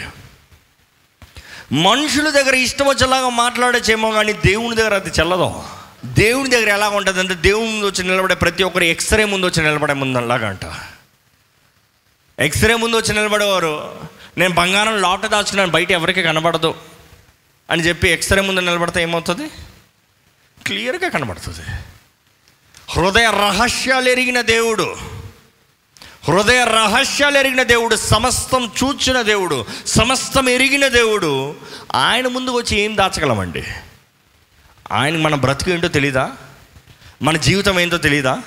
మనుషుల దగ్గర ఇష్టం వచ్చేలాగా మాట్లాడచ్చేమో కానీ దేవుని దగ్గర అది చెల్లదు. దేవుని దగ్గర ఎలా ఉంటుంది అంటే దేవుని ముందు వచ్చి నిలబడే ప్రతి ఒక్కరు ఎక్స్రే ముందు వచ్చి నిలబడే ముందు అలాగా అంట ఎక్స్రే ముందు వచ్చి నిలబడేవారు నేను బంగారం లోట దాచుకున్నాను బయట ఎవరికి కనబడదు అని చెప్పి ఎక్స్రే ముందు నిలబడితే ఏమవుతుంది? క్లియర్గా కనబడుతుంది. హృదయ రహస్యాలు ఎరిగిన దేవుడు. హృదయ రహస్యాలు ఎరిగిన దేవుడు సమస్తం చూచిన దేవుడు సమస్తం ఎరిగిన దేవుడు ఆయన ముందు వచ్చి ఏం దాచగలమండి? ఆయన మన బ్రతుకు ఏంటో తెలీదా? మన జీవితం ఏంటో తెలీదా?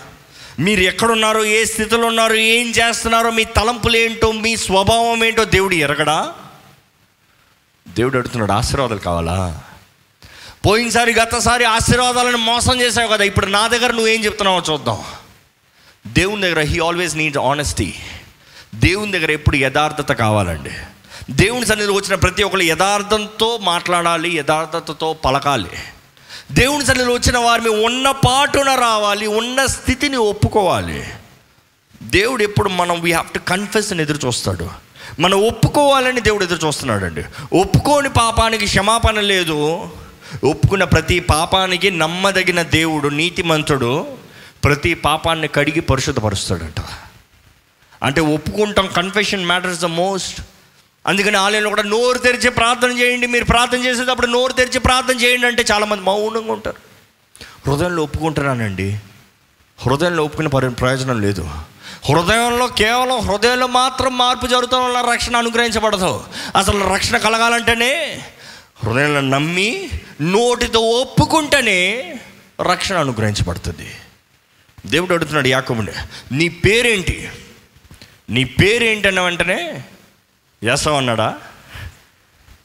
మీరు ఎక్కడున్నారో ఏ స్థితిలో ఉన్నారో ఏం చేస్తున్నారో మీ తలంపులు ఏంటో మీ స్వభావం ఏంటో దేవుడు ఎరగడా? దేవుడు అడుగుతున్నాడు ఆశీర్వాదాలు కావాలా? పోయినసారి గతసారి ఆశీర్వాదాలను మోసం చేసావు కదా ఇప్పుడు నా దగ్గర నువ్వేం చెప్తున్నావో చూద్దాం. దేవుని దగ్గర హీ ఆల్వేస్ నీడ్స్ ఆనెస్టీ దేవుని దగ్గర ఎప్పుడు యథార్థత కావాలండి. దేవుని సన్నిధిలో వచ్చిన ప్రతి ఒక్కరు యథార్థంతో మాట్లాడాలి యథార్థతతో పలకాలి. దేవుని సన్నిధిలో వచ్చిన వారిని ఉన్న పాటున రావాలి ఉన్న స్థితిని ఒప్పుకోవాలి. దేవుడు ఎప్పుడు మనం వీ హ్యావ్ టు కన్ఫెస్ అని ఎదురు చూస్తాడు. మనం ఒప్పుకోవాలని దేవుడు ఎదురు చూస్తున్నాడండి. ఒప్పుకోని పాపానికి క్షమాపణ లేదు. ఒప్పుకున్న ప్రతి పాపానికి నమ్మదగిన దేవుడు నీతిమంతుడు ప్రతి పాపాన్ని కడిగి పరిశుద్ధపరుస్తాడట. అంటే ఒప్పుకుంటాం కన్ఫెషన్ మ్యాటర్స్ ద మోస్ట్ అందుకని ఆలయంలో కూడా నోరు తెరిచి ప్రార్థన చేయండి మీరు ప్రార్థన చేసేటప్పుడు నోరు తెరిచి ప్రార్థన చేయండి అంటే చాలామంది మౌనంగా ఉంటారు. హృదయంలో ఒప్పుకుంటున్నానండి. హృదయంలో ఒప్పుకునే పరి ప్రయోజనం లేదు. హృదయంలో కేవలం హృదయంలో మాత్రం మార్పు జరుగుతాం వల్ల రక్షణ అనుగ్రహించబడదు. అసలు రక్షణ కలగాలంటేనే హృదయంలో నమ్మి నోటితో ఒప్పుకుంటేనే రక్షణ అనుగ్రహించబడుతుంది. దేవుడు అడుగుతున్నాడు యాకోబుని నీ పేరేంటి? నీ పేరేంటి అన్న వెంటనే యసవ్ అన్నాడా?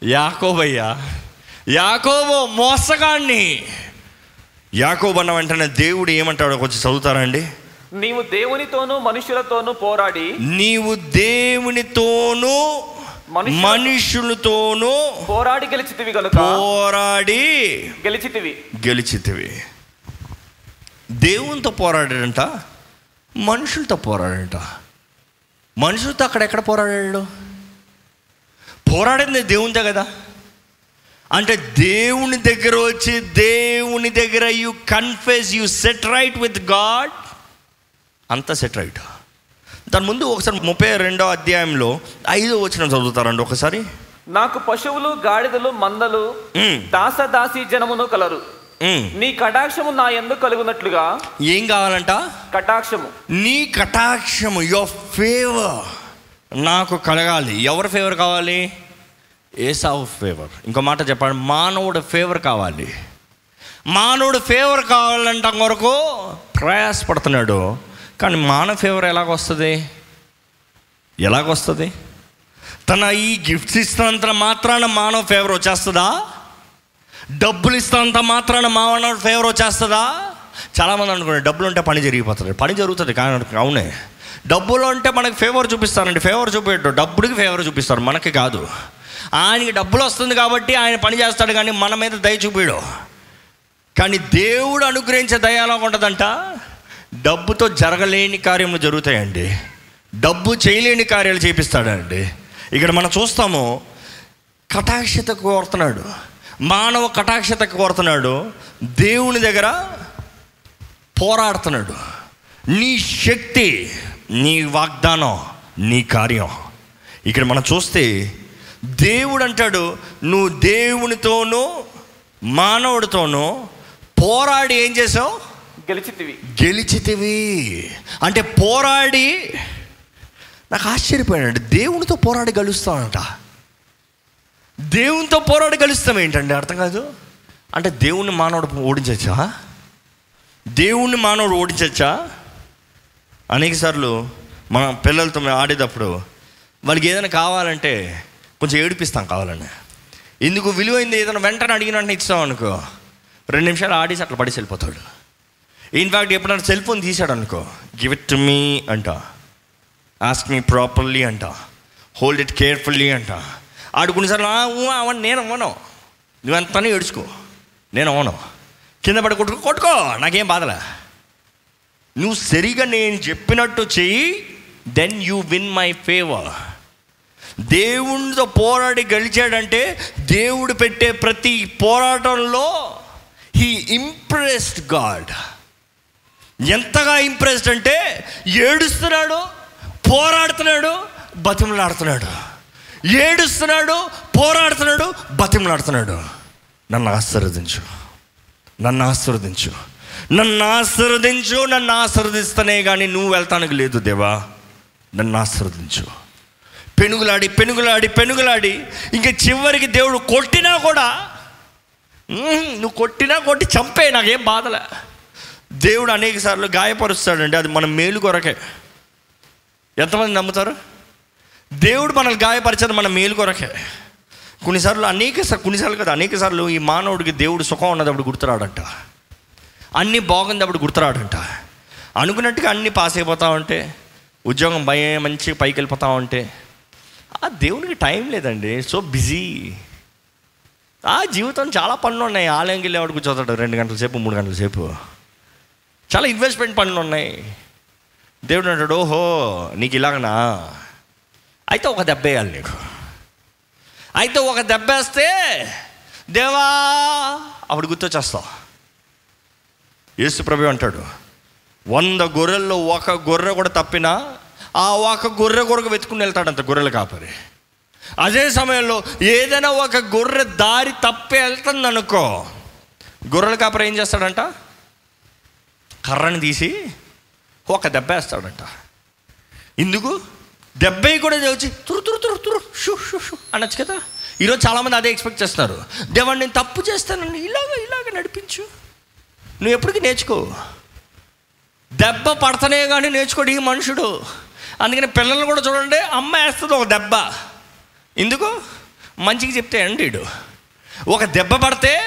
యాకోబయ్యా యాకోబో మోసగాన్ని యాకోబు అన్న వెంటనే దేవుడు ఏమంటాడో కొంచెం చదువుతారండి నీవు దేవునితోనూ మనుషులతోనూ పోరాడి నీవు దేవునితోనూ మనుషులతోనూ పోరాడి గెలిచితివి గనుక. పోరాడి గెలిచితివి. గెలిచితివి. దేవునితో పోరాడాడంట మనుషులతో పోరాడంట మనుషులతో అక్కడ ఎక్కడ పోరాడాడు? పోరాడింది దేవునితో కదా. అంటే దేవుని దగ్గర వచ్చి దేవుని దగ్గర you confess you set right with God అంతా సెట్ రైట్ దాని ముందు ఒకసారి ముప్పై రెండో అధ్యాయంలో ఐదో వచ్చిన చదువుతారండి ఒకసారి. నాకు పశువులు గాడిదలు మందలు. దాస దాసి జనమును కలరు. నీ కటాక్షము నా ఎందుకు కలుగునట్లుగా? ఏం కావాలంట? కటాక్షము. నీ కటాక్షము యువర్ ఫేవర్ నాకు కలగాలి. ఎవరి ఫేవర్ కావాలి? ఏసావు ఫేవర్ ఇంకో మాట చెప్పండి. మానవుడు ఫేవర్ కావాలి. మానవుడు ఫేవర్ కావాలంట కొరకు ప్రయాసపడుతున్నాడు. కానీ మానవ ఫేవర్ ఎలాగొస్తుంది ఎలాగొస్తుంది తన ఈ గిఫ్ట్స్ ఇస్తున్నంత మాత్రాన మానవ ఫేవర్ వచ్చేస్తుందా? డబ్బులు ఇస్తున్నంత మాత్రాన మానవ ఫేవర్ వచ్చేస్తుందా? చాలామంది అనుకున్నారు డబ్బులు ఉంటే పని జరిగిపోతుంది. పని జరుగుతుంది కానీ అవునే. డబ్బులు ఉంటే మనకి ఫేవర్ చూపిస్తారండి. ఫేవర్ చూపేట్టు. డబ్బుడికి ఫేవర్ చూపిస్తారు మనకి కాదు. ఆయనకి డబ్బులు వస్తుంది కాబట్టి ఆయన పని చేస్తాడు కానీ మన మీద దయ చూపిడు. కానీ దేవుడు అనుగ్రహించే దయ ఎలా ఉంటుందంట? డబ్బుతో జరగలేని కార్యములు జరుగుతాయండి. డబ్బు చేయలేని కార్యాలు చేపిస్తాడండి. ఇక్కడ మనం చూస్తాము కటాక్షత కోరుతున్నాడు. మానవ కటాక్షత కోరుతున్నాడు. దేవుని దగ్గర పోరాడుతున్నాడు. నీ శక్తి నీ వాగ్దానం నీ కార్యం. ఇక్కడ మనం చూస్తే దేవుడు అంటాడు నువ్వు దేవునితోనూ మానవుడితోనూ పోరాడి ఏం చేసావు? గెలిచితివి. గెలిచితివి. అంటే పోరాడి నాకు ఆశ్చర్యపోయాడు దేవునితో పోరాడి గెలుస్తానంట. దేవునితో పోరాడి గెలుస్తాం ఏంటండి? అర్థం కాదు. అంటే దేవుణ్ణి మానవుడు ఓడించచ్చా? దేవుణ్ణి మానవుడు ఓడించచ్చా? అనేక సార్లు మన పిల్లలతో మేము ఆడేటప్పుడు వాళ్ళకి ఏదైనా కావాలంటే కొంచెం ఏడిపిస్తాం కావాలని. ఎందుకు విలువైంది ఏదైనా వెంటనే అడిగిన వెంటనే ఇస్తాం అనుకో. రెండు నిమిషాలు ఆడేసి అట్లా పడేసి వెళ్ళిపోతాడు. ఇన్ఫ్యాక్ట్ ఎప్పుడైనా సెల్ ఫోన్ తీసాడు అనుకో గివ్ ఇట్ టు మీ అంట. ఆస్క్ మీ ప్రాపర్లీ అంట. హోల్డ్ ఇట్ కేర్ఫుల్లీ అంట. ఆడు కొన్నిసార్లు అవన్నీ నేను అవ్వను. నువ్వెంతనే ఏడుచుకో. నేను అవ్వను. కింద పడి కొట్టుకో కొట్టుకో. నాకేం బాధలే నువ్వు సరిగా నేను చెప్పినట్టు చెయ్యి then you win my favour దేవునితో పోరాడి గెలిచాడంటే దేవుడు పెట్టే ప్రతి పోరాటంలో హీ ఇంప్రెస్డ్ గాడ్ ఎంతగా ఇంప్రెస్డ్ అంటే ఏడుస్తున్నాడు పోరాడుతున్నాడు బతిమలాడుతున్నాడు. ఏడుస్తున్నాడు పోరాడుతున్నాడు బతిమలాడుతున్నాడు. నన్ను ఆశీర్వదించు. నన్ను ఆశీర్వదించు. నన్ను ఆశీర్వదించు నన్ను ఆశీర్వదిస్తనే కానీ నువ్వు వెళ్తానికి లేదు దేవా. నన్ను ఆశీర్వదించు. పెనుగులాడి పెనుగులాడి పెనుగులాడి. ఇంకా చివరికి దేవుడు కొట్టినా కూడా నువ్వు కొట్టినా కొట్టి చంపే నాకేం బాధలే. దేవుడు అనేక సార్లు గాయపరుస్తాడండి. అది మన మేలు కొరకే. ఎంతమంది నమ్ముతారు? దేవుడు మనల్ని గాయపరిచేది మన మేలు కొరకే. కొన్నిసార్లు అనేక సార్ కొన్నిసార్లు కదా అనేక సార్లు ఈ మానవుడికి దేవుడు సుఖం ఉన్నదప్పుడు గుర్తురాడంట. అన్నీ బాగుందప్పుడు గుర్తురాడంట. అనుకున్నట్టుగా అన్నీ పాస్ అయిపోతా ఉంటే ఉద్యోగం భయం మంచిగా పైకి వెళ్ళిపోతా ఉంటే ఆ దేవునికి టైం లేదండి. So busy. ఆ జీవితం చాలా పనులు ఉన్నాయి. ఆలయంకి వెళ్ళేవాడు కూర్చోతాడు. రెండు గంటల సేపు మూడు గంటల సేపు. చాలా ఇన్వెస్ట్మెంట్ పనులు ఉన్నాయి. దేవుడు అంటాడు ఓహో నీకు ఇలాగనా? అయితే ఒక దెబ్బ వేయాలి నీకు. అయితే ఒక దెబ్బ వేస్తే దేవా అప్పుడు గుర్తొచ్చేస్తావు. యేసు ప్రభు అంటాడు వంద గొర్రెల్లో ఒక గొర్రె కూడా తప్పినా ఆ ఒక గొర్రె కొరకు వెతుకుని వెళ్తాడంత గొర్రెల కాపరి. అదే సమయంలో ఏదైనా ఒక గొర్రె దారి తప్పి వెళ్తుంది అనుకో గొర్రెల కాపరి ఏం చేస్తాడంట? కర్రని తీసి ఒక దెబ్బ వేస్తాడంట. ఎందుకు దెబ్బయి కూడా వచ్చి తురు తురు తురు తురు షూ షూ షూ అనొచ్చు కదా? ఈరోజు చాలామంది అదే ఎక్స్పెక్ట్ చేస్తున్నారు. దేవాన్ని నేను తప్పు చేస్తానండి ఇలాగ ఇలాగ నడిపించు. నువ్వు ఎప్పటికీ నేర్చుకో. దెబ్బ పడతనే కానీ నేర్చుకోడు ఈ మనుషుడు. అందుకని పిల్లలు కూడా చూడండి అమ్మ వేస్తుంది ఒక దెబ్బ. ఎందుకు మంచిగా చెప్తే అండి ఒక దెబ్బ పడితే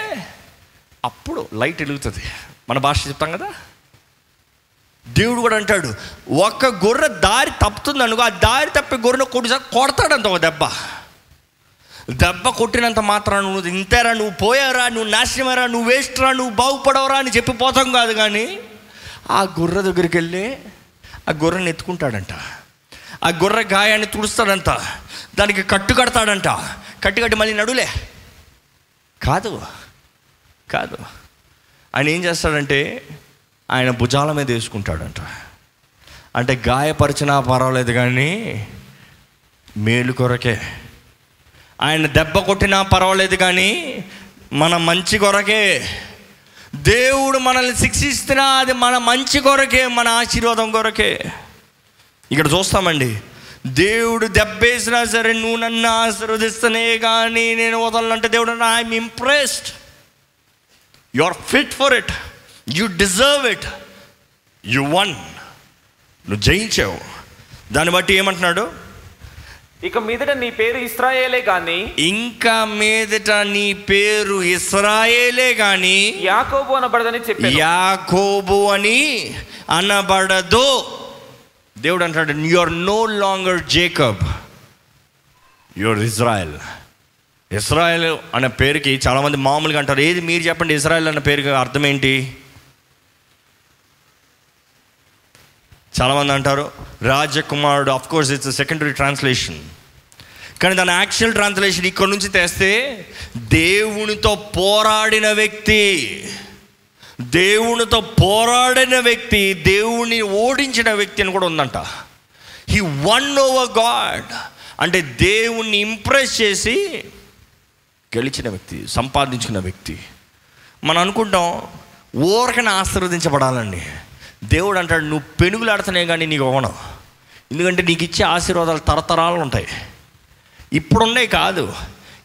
అప్పుడు లైట్ వెలుగుతుంది. మన భాష చెప్తాం కదా? దేవుడు కూడా అంటాడు ఒక్క గొర్రె దారి తప్పుతుంది అనుకో ఆ దారి తప్పి గొర్రెను కొట్టిసారి కొడతాడంత ఒక దెబ్బ. దెబ్బ కొట్టినంత మాత్రం నువ్వు ఇంతేరా నువ్వు పోయారా నువ్వు నాశనమరా నువ్వు వేస్ట్ రా నువ్వు బాగుపడవరా అని చెప్పి పోతాం కాదు కానీ ఆ గొర్రె దగ్గరికి వెళ్ళి ఆ గొర్రెని ఎత్తుకుంటాడంట. ఆ గొర్రె గాయాన్ని తుడుస్తాడంట. దానికి కట్టు కడతాడంట. కట్టు కట్టి మళ్ళీ నడులే. కాదు కాదు. ఆయన ఏం చేస్తాడంటే ఆయన భుజాల మీద వేసుకుంటాడంట. అంటే గాయపరిచినా పర్వాలేదు కానీ మేలు కొరకే. ఆయన దెబ్బ కొట్టినా పర్వాలేదు కానీ మన మంచి కొరకే. దేవుడు మనల్ని శిక్షిస్తున్నా అది మన మంచి కొరకే మన ఆశీర్వాదం కొరకే. ఇక్కడ చూస్తామండి. దేవుడు దెబ్బేసినా సరే నువ్వు నన్ను ఆశీర్వదిస్తనే కానీ నేను వదలంటే దేవుడు I'm impressed you are fit for it you deserve it you won నువ్వు జయించావు. దాన్ని బట్టి ఏమంటున్నాడు? ఇక మీదట నీ పేరు ఇస్రాయేలే గాని ఇంకా మీదట నీ పేరు ఇస్రాయేలే కానీ యాకోబు అనబడదని చెప్పాను యాకోబు అని అనబడదు. దేవుడు అంటాడు are no longer Jacob your Israel Israel అనే పేరుకి చాలామంది మామూలుగా అంటారు. ఏది మీరు చెప్పండి ఇజ్రాయెల్ అన్న పేరుకి అర్థం ఏంటి? చాలామంది అంటారు రాజకుమారుడు of course it's secondary translation కానీ దాని యాక్చువల్ ట్రాన్స్లేషన్ ఇక్కడ నుంచి తెస్తే దేవునితో పోరాడిన వ్యక్తి దేవునితో పోరాడిన వ్యక్తి దేవుణ్ణి ఓడించిన వ్యక్తి అని కూడా ఉందంట. హీ వన్ ఓవర్ గాడ్ అంటే దేవుణ్ణి ఇంప్రెస్ చేసి గెలిచిన వ్యక్తి సంపాదించుకున్న వ్యక్తి. మనం అనుకుంటాం ఓరకని ఆశీర్వదించబడాలండి. దేవుడు అంటాడు నువ్వు పెనుగులాడుతున్నాయి కానీ నీకు ఇవ్వను. ఎందుకంటే నీకు ఇచ్చే ఆశీర్వాదాలు తరతరాలు ఉంటాయి. ఇప్పుడున్నాయి కాదు.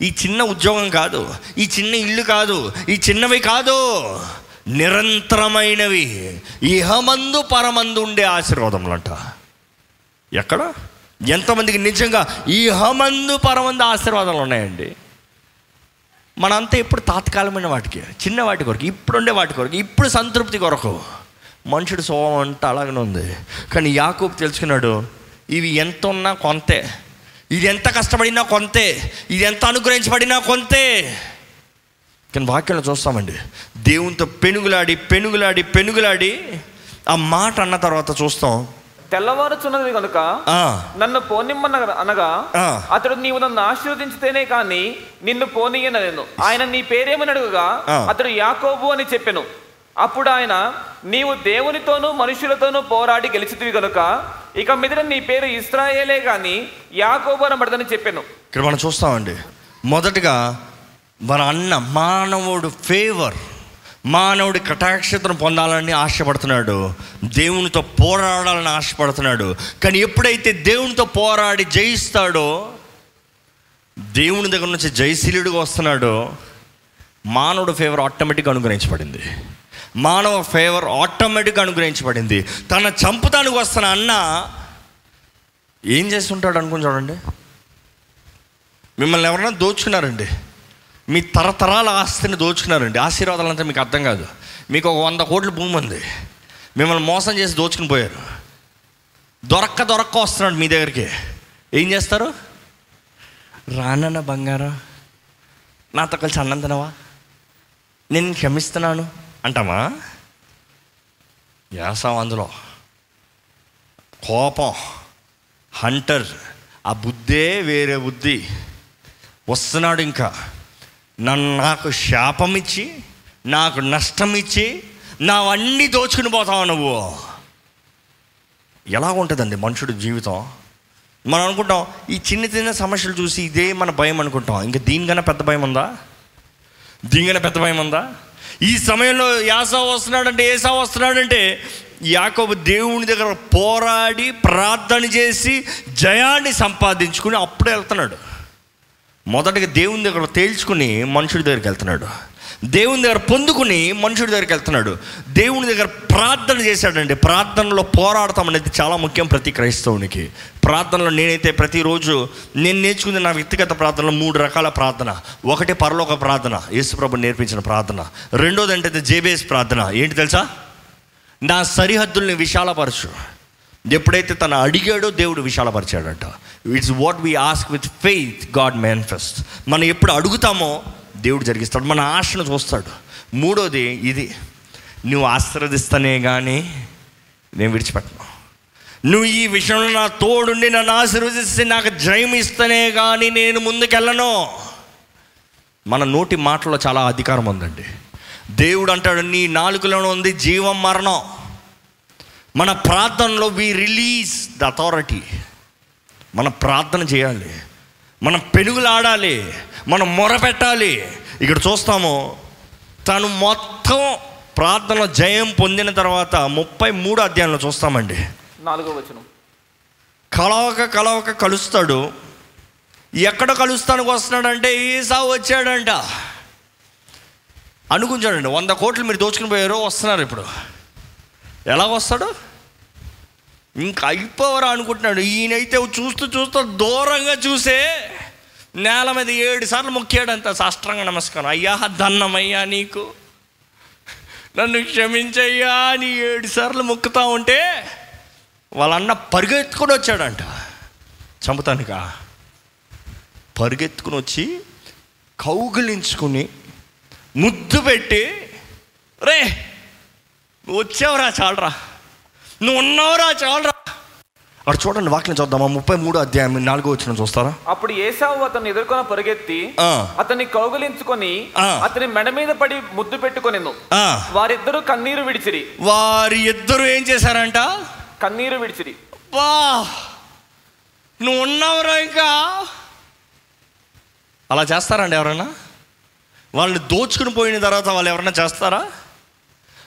ఈ చిన్న ఉద్యోగం కాదు. ఈ చిన్న ఇల్లు కాదు. ఈ చిన్నవి కాదు. నిరంతరమైనవి. ఇహమందు పరమందు ఉండే ఆశీర్వాదములంట. ఎక్కడ? ఎంతమందికి నిజంగా ఇహమందు పరమందు ఆశీర్వాదాలు ఉన్నాయండి? మనంతా ఇప్పుడు తాత్కాలమైన వాటికి. చిన్న వాటి కొరకు ఇప్పుడుండే వాటి కొరకు ఇప్పుడు సంతృప్తి కొరకు. మనుషుడు స్వభావం అంతా అలాగనే ఉంది. కానీ యాకూబ్ తెలుసుకున్నాడు ఇవి ఎంత ఉన్నా కొంతే. ఇది ఎంత కష్టపడినా కొంతే. ఇది ఎంత అనుగ్రహించబడినా కొంతే. కానీ వాక్యంలో చూస్తామండి. దేవునితో పెనుగులాడి పెనుగులాడి పెనుగులాడి ఆ మాట అన్న తర్వాత చూస్తాం. తెల్లవారుచున్నది కనుక నన్ను పోనిమ్మన అనగా. అతడు నీవు నన్ను ఆశీర్వదించితేనే కానీ నిన్ను పోనీయన నేను ఆయన నీ పేరేమని అడుగుగా. అతడు యాకోబు అని చెప్పెను. అప్పుడు ఆయన నీవు దేవునితోనూ మనుషులతోనూ పోరాడి గెలిచితివి గనుక ఇక మీద నీ పేరు ఇస్రాయేలే కానీ యాకోబు అనబడదని చెప్పాను. ఇక్కడ మనం చూస్తామండి. మొదటగా మన అన్న మానవుడు ఫేవర్ మానవుడి కటాక్షతను పొందాలని ఆశపడుతున్నాడు. దేవునితో పోరాడాలని ఆశపడుతున్నాడు. కానీ ఎప్పుడైతే దేవునితో పోరాడి జయిస్తాడో దేవుని దగ్గర నుంచి జయశీలుడిగా వస్తున్నాడో మానవుడు ఫేవర్ ఆటోమేటిక్గా అనుగ్రహించబడింది. మానవ ఫేవర్ ఆటోమేటిక్గా అనుగ్రహించబడింది. తన చంపుతానికి వస్తున్న అన్న ఏం చేస్తుంటాడు అనుకుని చూడండి. మిమ్మల్ని ఎవరైనా దోచుకున్నారండి? మీ తరతరాల ఆస్తిని దోచుకున్నారండి. ఆశీర్వాదాలంతా మీకు అర్థం కాదు. మీకు ఒక వంద కోట్ల భూమి ఉంది. మిమ్మల్ని మోసం చేసి దోచుకుని పోయారు. దొరక్క దొరక్క వస్తున్నాడు మీ దగ్గరికి. ఏం చేస్తారు? రానన్న బంగారం. నాతో కలిసి అన్నం తినవా? నేను క్షమిస్తున్నాను. అంటామా? యాసాం అందులో? కోపం హంటర్ ఆ బుద్ధే వేరే బుద్ధి. వస్తున్నాడు ఇంకా. నన్ను నాకు శాపం ఇచ్చి నాకు నష్టం ఇచ్చి నావన్నీ దోచుకుని పోతావు నువ్వు. ఎలా ఉంటుందండి మనుషుడి జీవితం? మనం అనుకుంటాం ఈ చిన్న చిన్న సమస్యలు చూసి ఇదే మన భయం అనుకుంటాం. ఇంకా దీనికన్నా పెద్ద భయం ఉందా? దీనికన్నా పెద్ద భయం ఉందా? ఈ సమయంలో యాసా వస్తున్నాడంటే ఏసా వస్తున్నాడంటే యాకోబు దేవుని దగ్గర పోరాడి ప్రార్థన చేసి జయాన్ని సంపాదించుకుని అప్పుడే వెళ్తున్నాడు. మొదటగా దేవుని దగ్గర తేల్చుకుని మనుషుడి దగ్గరికి వెళ్తున్నాడు. దేవుని దగ్గర పొందుకుని మనుషుడి దగ్గరికి వెళ్తున్నాడు. దేవుని దగ్గర ప్రార్థన చేశాడండి. ప్రార్థనలో పోరాడతాం అనేది చాలా ముఖ్యం ప్రతి క్రైస్తవునికి. ప్రార్థనలో నేనైతే ప్రతిరోజు నేను నేర్చుకుంది నా వ్యక్తిగత ప్రార్థనలో మూడు రకాల ప్రార్థన. ఒకటి పరలోక ప్రార్థన యేసుప్రభు నేర్పించిన ప్రార్థన. రెండోది అంటే జేబేస్ ప్రార్థన. ఏంటి తెలుసా? నా సరిహద్దుల్ని విశాలపరచు. ఎప్పుడైతే తను అడిగాడో దేవుడు విశాలపరిచాడంట. It's what we ask with faith God manifest. మనం ఎప్పుడు అడుగుతామో దేవుడు జరిగిస్తాడు మన ఆశను చూస్తాడు. మూడోది ఇది నువ్వు ఆశీర్వదిస్తానే కానీ నేను విడిచిపెట్టను. నువ్వు ఈ విషయంలో నా తోడుండి నన్ను ఆశీర్వదిస్తే నాకు జయం ఇస్తేనే కానీ నేను ముందుకెళ్ళను. మన నోటి మాటలో చాలా అధికారం ఉందండి. దేవుడు అంటాడు నీ నాలుగులోనూ ఉంది జీవం మరణం. మన ప్రార్థనలో వి రిలీజ్ ద అథారిటీ మన ప్రార్థన చేయాలి. మనం పెనుగులాడాలి. మనం మొరపెట్టాలి. ఇక్కడ చూస్తాము తను మొత్తం ప్రార్థనలో జయం పొందిన తర్వాత ముప్పై మూడు అధ్యాయంలో చూస్తామండి. నాలుగో వచనం. కలవక కలవక కలుస్తాడు. ఎక్కడ కలుస్తానికి వస్తున్నాడంటే ఈసా వచ్చాడంట. అనుకుంటాడండి వంద కోట్లు మీరు దోచుకుని పోయారో వస్తున్నారు ఇప్పుడు. ఎలా వస్తాడు? ఇంకా అయిపోవరా అనుకుంటున్నాడు. ఈయనైతే చూస్తూ చూస్తూ దూరంగా చూసే నేల మీద ఏడు సార్లు మొక్కాడంత సాష్ట్రంగా నమస్కారం. అయ్యా దన్నమయ్యా నీకు. నన్ను క్షమించయ్యా అని ఏడు సార్లు మొక్కుతా ఉంటే వాళ్ళన్న పరిగెత్తుకొని వచ్చాడంట. చంపుతానుక పరిగెత్తుకుని వచ్చి కౌగిలించుకుని ముద్దు పెట్టి రే నువ్వు వచ్చావురా చాలరా. నువ్వు ఉన్నావురా చాలరా. అక్కడ చూడండి వాక్యం చూద్దామా? ముప్పై మూడు అధ్యాయం నాలుగో వచ్చిన చూస్తారా? అప్పుడు ఏసావు అతన్ని ఎదుర్కొని పరిగెత్తి అతన్ని కౌగులించుకొని. అతని మెడ మీద పడి ముద్దు పెట్టుకొనిను. ఆ. వారిద్దరూ కన్నీరు విడిచిరి. వారి ఇద్దరు ఏం చేశారంట? కన్నీరు విడిచిరి. వా! నువ్వు ఉన్నావురా ఇంకా? అలా చేస్తారండి ఎవరైనా వాళ్ళు దోచుకుని పోయిన తర్వాత వాళ్ళు ఎవరైనా చేస్తారా?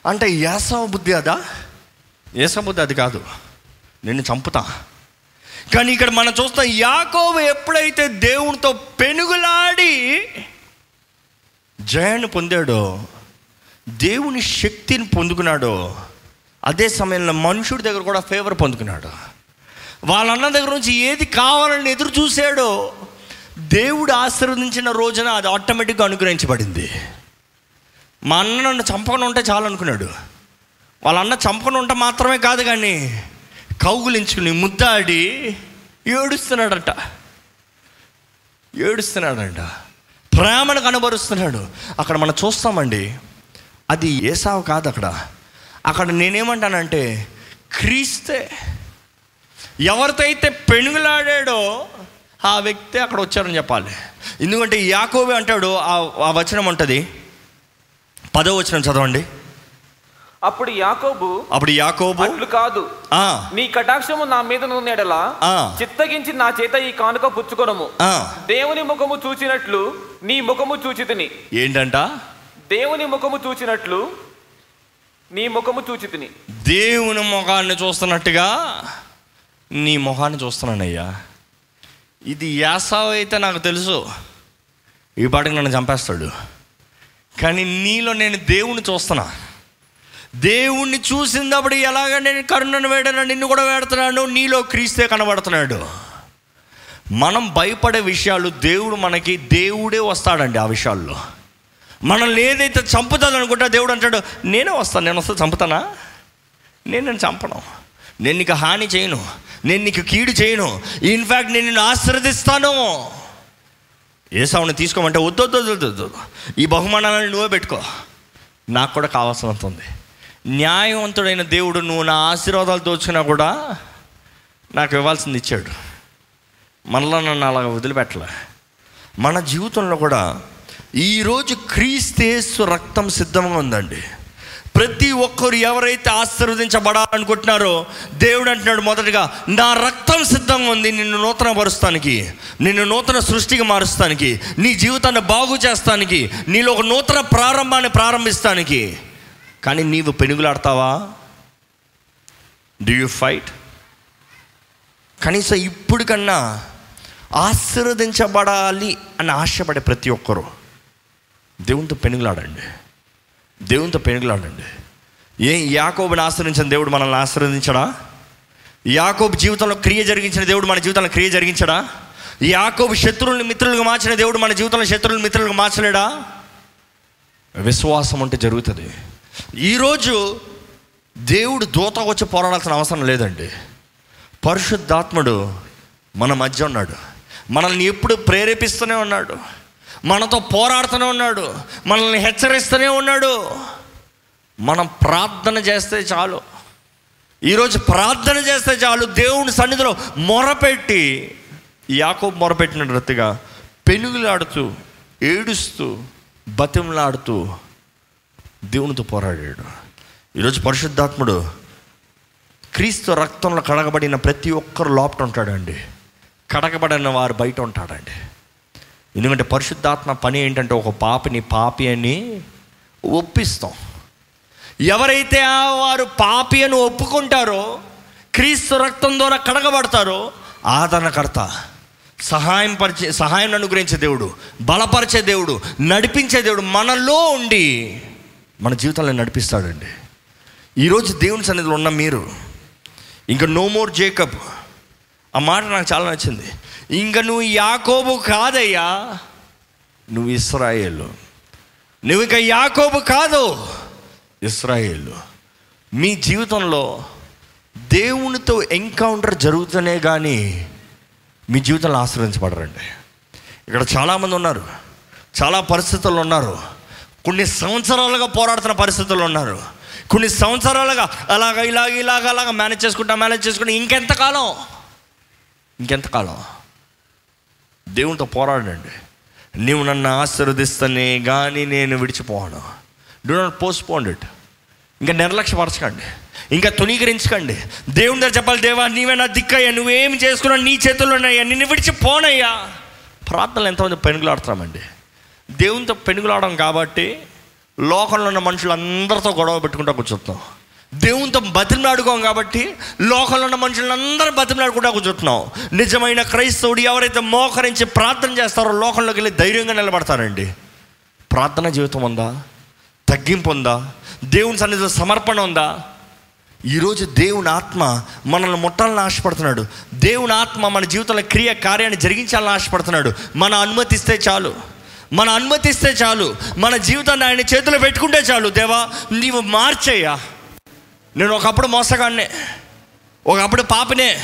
అంటే ఏసవ బుద్ధి అదా? ఏసవ బుద్ధి అది కాదు. నిన్ను చంపుతా. కానీ ఇక్కడ మనం చూస్తాం యాకోబు ఎప్పుడైతే దేవునితో పెనుగులాడి జయాన్ని పొందాడో దేవుని శక్తిని పొందుకున్నాడో అదే సమయంలో మనుషుడి దగ్గర కూడా ఫేవర్ పొందుకున్నాడు. వాళ్ళ అన్న దగ్గర నుంచి ఏది కావాలని ఎదురు చూశాడో దేవుడు ఆశీర్వదించిన రోజున అది ఆటోమేటిక్గా అనుగ్రహించబడింది. మా అన్న నన్ను చంపకుండా ఉంటే చాలనుకున్నాడు వాళ్ళ అన్న చంపకుండా ఉంటే మాత్రమే కాదు కానీ కౌగులించుకుని ముద్దాడి ఏడుస్తున్నాడంట. ఏడుస్తున్నాడంట. ప్రేమను కనబరుస్తున్నాడు. అక్కడ మనం చూస్తామండి అది ఏసావు కాదు అక్కడ. అక్కడ నేనేమంటానంటే క్రీస్తే ఎవరితో అయితే పెనుగులాడాడో ఆ వ్యక్తి అక్కడ వచ్చారని చెప్పాలి. ఎందుకంటే యాకోబే అంటాడు ఆ- ఆ వచనం ఉంటుంది. పదో వచనం చదవండి. అప్పుడు యాకోబు అప్పుడు యాకోబు అట్లు కాదు. ఆ, నీ కటాక్షము నా మీద నున్నెడలా. చిత్తగించి నా చేత ఈ కానుక పుచ్చుకొనము. ఆ. దేవుని ముఖము చూచినట్లు నీ ముఖము చూచితిని. ఏంటంట? దేవుని ముఖము చూచినట్లు నీ ముఖము చూచితిని. దేవుని ముఖాన్ని చూస్తున్నట్టుగా నీ ముఖాన్ని చూస్తున్నానయ్యా. ఇది యాసావు అయితే నాకు తెలుసు. ఈ పాటికి నన్ను చంపేస్తాడు. కానీ నీలో నేను దేవుణ్ణి చూస్తున్నా. దేవుణ్ణి చూసినప్పుడు ఎలాగ నేను కరుణను వేడను నిన్ను కూడా వేడుతున్నాడు నీలో క్రీస్తే కనబడుతున్నాడు. మనం భయపడే విషయాలు దేవుడు మనకి దేవుడే వస్తాడండి ఆ విషయాల్లో. మనల్ని ఏదైతే చంపుతుంది అనుకుంటా దేవుడు అంటాడు నేనే వస్తాను నేను వస్తే చంపుతానా? నేను నేను చంపను. నేను నీకు హాని చేయను. నేను నీకు కీడు చేయను. ఇన్ఫ్యాక్ట్ నేను నిన్ను ఆశీర్వదిస్తాను. ఏసావుని తీసుకోమంటే వద్దు వద్దు వద్దు. ఈ బహుమానాలను నువ్వే పెట్టుకో. నాకు కూడా కావాల్సినంత ఉంది. న్యాయవంతుడైన దేవుడు నువ్వు నా ఆశీర్వాదాలు దోచుకున్నా కూడా నాకు ఇవ్వాల్సింది ఇచ్చాడు. మనలో నన్ను అలా వదిలిపెట్టలే. మన జీవితంలో కూడా ఈరోజు క్రీస్తేసు రక్తం సిద్ధంగా ఉందండి. ప్రతి ఒక్కరు ఎవరైతే ఆశీర్వదించబడాలనుకుంటున్నారో దేవుడు అంటున్నాడు మొదటగా నా రక్తం సిద్ధంగా ఉంది నిన్ను నూతన పరుస్తానికి నిన్ను నూతన సృష్టికి మారుస్తానికి నీ జీవితాన్ని బాగు చేస్తానికి నీలో ఒక నూతన ప్రారంభాన్ని ప్రారంభిస్తానికి కానీ నీవు పెనుగులాడతావా? డూ యూ ఫైట్ కనీసం ఇప్పుడు కన్నా ఆశీర్వదించబడాలి అని ఆశపడే ప్రతి ఒక్కరూ దేవునితో పెనుగులాడండి. దేవునితో పెనుగులాడండి. ఏ యాకోబుని ఆశ్రయించిన దేవుడు మనల్ని ఆశీర్వదించడా? యాకోబు జీవితంలో క్రియ జరిగించిన దేవుడు మన జీవితంలో క్రియ జరిగించడా? యాకోబు శత్రువుల్ని మిత్రులుగా మార్చిన దేవుడు మన జీవితంలో శత్రువులు మిత్రులుగా మార్చలేడా? విశ్వాసం అంటే జరుగుతుంది. ఈరోజు దేవుడు దూత వచ్చి పోరాడాల్సిన అవసరం లేదండి. పరిశుద్ధాత్ముడు మన మధ్య ఉన్నాడు. మనల్ని ఎప్పుడు ప్రేరేపిస్తూనే ఉన్నాడు. మనతో పోరాడుతూనే ఉన్నాడు. మనల్ని హెచ్చరిస్తూనే ఉన్నాడు. మనం ప్రార్థన చేస్తే చాలు. ఈరోజు ప్రార్థన చేస్తే చాలు. దేవుని సన్నిధిలో మొరపెట్టి యాకో మొరపెట్టినట్టుగా పెనుగులాడుతూ ఏడుస్తూ బతిమలాడుతూ దేవునితో పోరాడాడు. ఈరోజు పరిశుద్ధాత్ముడు క్రీస్తు రక్తంలో కడగబడిన ప్రతి ఒక్కరు లోపట ఉంటాడండి. కడగబడిన వారు బయట ఉంటాడండి. ఎందుకంటే పరిశుద్ధాత్మ పని ఏంటంటే ఒక పాపిని పాపి అని ఒప్పిస్తాం. ఎవరైతే ఆ వారు పాపి అని ఒప్పుకుంటారో క్రీస్తు రక్తం ద్వారా కడగబడతారో ఆదరణకర్త సహాయం పరిచే సహాయం అనుగ్రహించే దేవుడు బలపరిచే దేవుడు నడిపించే దేవుడు మనలో ఉండి మన జీవితాలను నడిపిస్తాడండి. ఈరోజు దేవుని సన్నిధిలో ఉన్న మీరు ఇంకా నో మోర్ జేకబ్ ఆ మాట నాకు చాలా నచ్చింది. ఇంకా నువ్వు యాకోబు కాదయ్యా నువ్వు ఇస్రాయేల్. నువ్వు ఇంకా యాకోబు కాదు ఇస్రాయేల్. మీ జీవితంలో దేవునితో ఎన్కౌంటర్ జరుగుతూనే కానీ మీ జీవితంలో ఆశ్రయించబడరండి. ఇక్కడ చాలామంది ఉన్నారు చాలా పరిస్థితుల్లో ఉన్నారు. కొన్ని సంవత్సరాలుగా పోరాడుతున్న పరిస్థితులు ఉన్నారు. కొన్ని సంవత్సరాలుగా అలాగ ఇలాగ ఇలాగ అలాగ మేనేజ్ చేసుకుంటా మేనేజ్ చేసుకుంటా ఇంకెంతకాలం? ఇంకెంతకాలం? దేవునితో పోరాడండి. నీవు నన్ను ఆశీర్వదిస్తనే కానీ నేను విడిచిపోను. డూ నాట్ పోస్ట్పోండ్ ఇట్ ఇంకా నిర్లక్ష్యపరచకండి. ఇంకా తునీకరించకండి దేవుని దగ్గర చెప్పాలి దేవా నీవే నా దిక్కయ్యా నువ్వేం చేసుకున్నా నీ చేతుల్లో ఉన్నాయా నిన్ను విడిచిపోనయ్యా. ప్రార్థనలు ఎంతమంది పెనుగులాడుతున్నామండి. దేవునితో పెనుగులాడడం కాబట్టి లోకంలో ఉన్న మనుషులందరితో గొడవ పెట్టుకుంటా కూర్చుంటున్నాం. దేవునితో బతిమలాడుకోం కాబట్టి లోకంలో ఉన్న మనుషులందరూ బతిమలాడుకుంటా కూర్చుంటున్నాం. నిజమైన క్రైస్తవుడు ఎవరైతే మోకరించి ప్రార్థన చేస్తారో లోకంలోకి వెళ్ళి ధైర్యంగా నిలబడతారండి ప్రార్థన జీవితం ఉందా? తగ్గింపు ఉందా? దేవుని సన్నిధిలో సమర్పణ ఉందా? ఈరోజు దేవుని ఆత్మ మనల్ని ముట్టాలని ఆశపడుతున్నాడు. దేవుని ఆత్మ మన జీవితంలో క్రియ కార్యాన్ని జరిగించాలని ఆశపడుతున్నాడు. మన అనుమతిస్తే చాలు. మనం అనుమతిస్తే చాలు. మన జీవితాన్ని ఆయన చేతిలో పెట్టుకుంటే చాలు. దేవా నీవు మార్చేయ్యా. నేను ఒకప్పుడు మోసగాన్నే. ఒకప్పుడు పాపనే.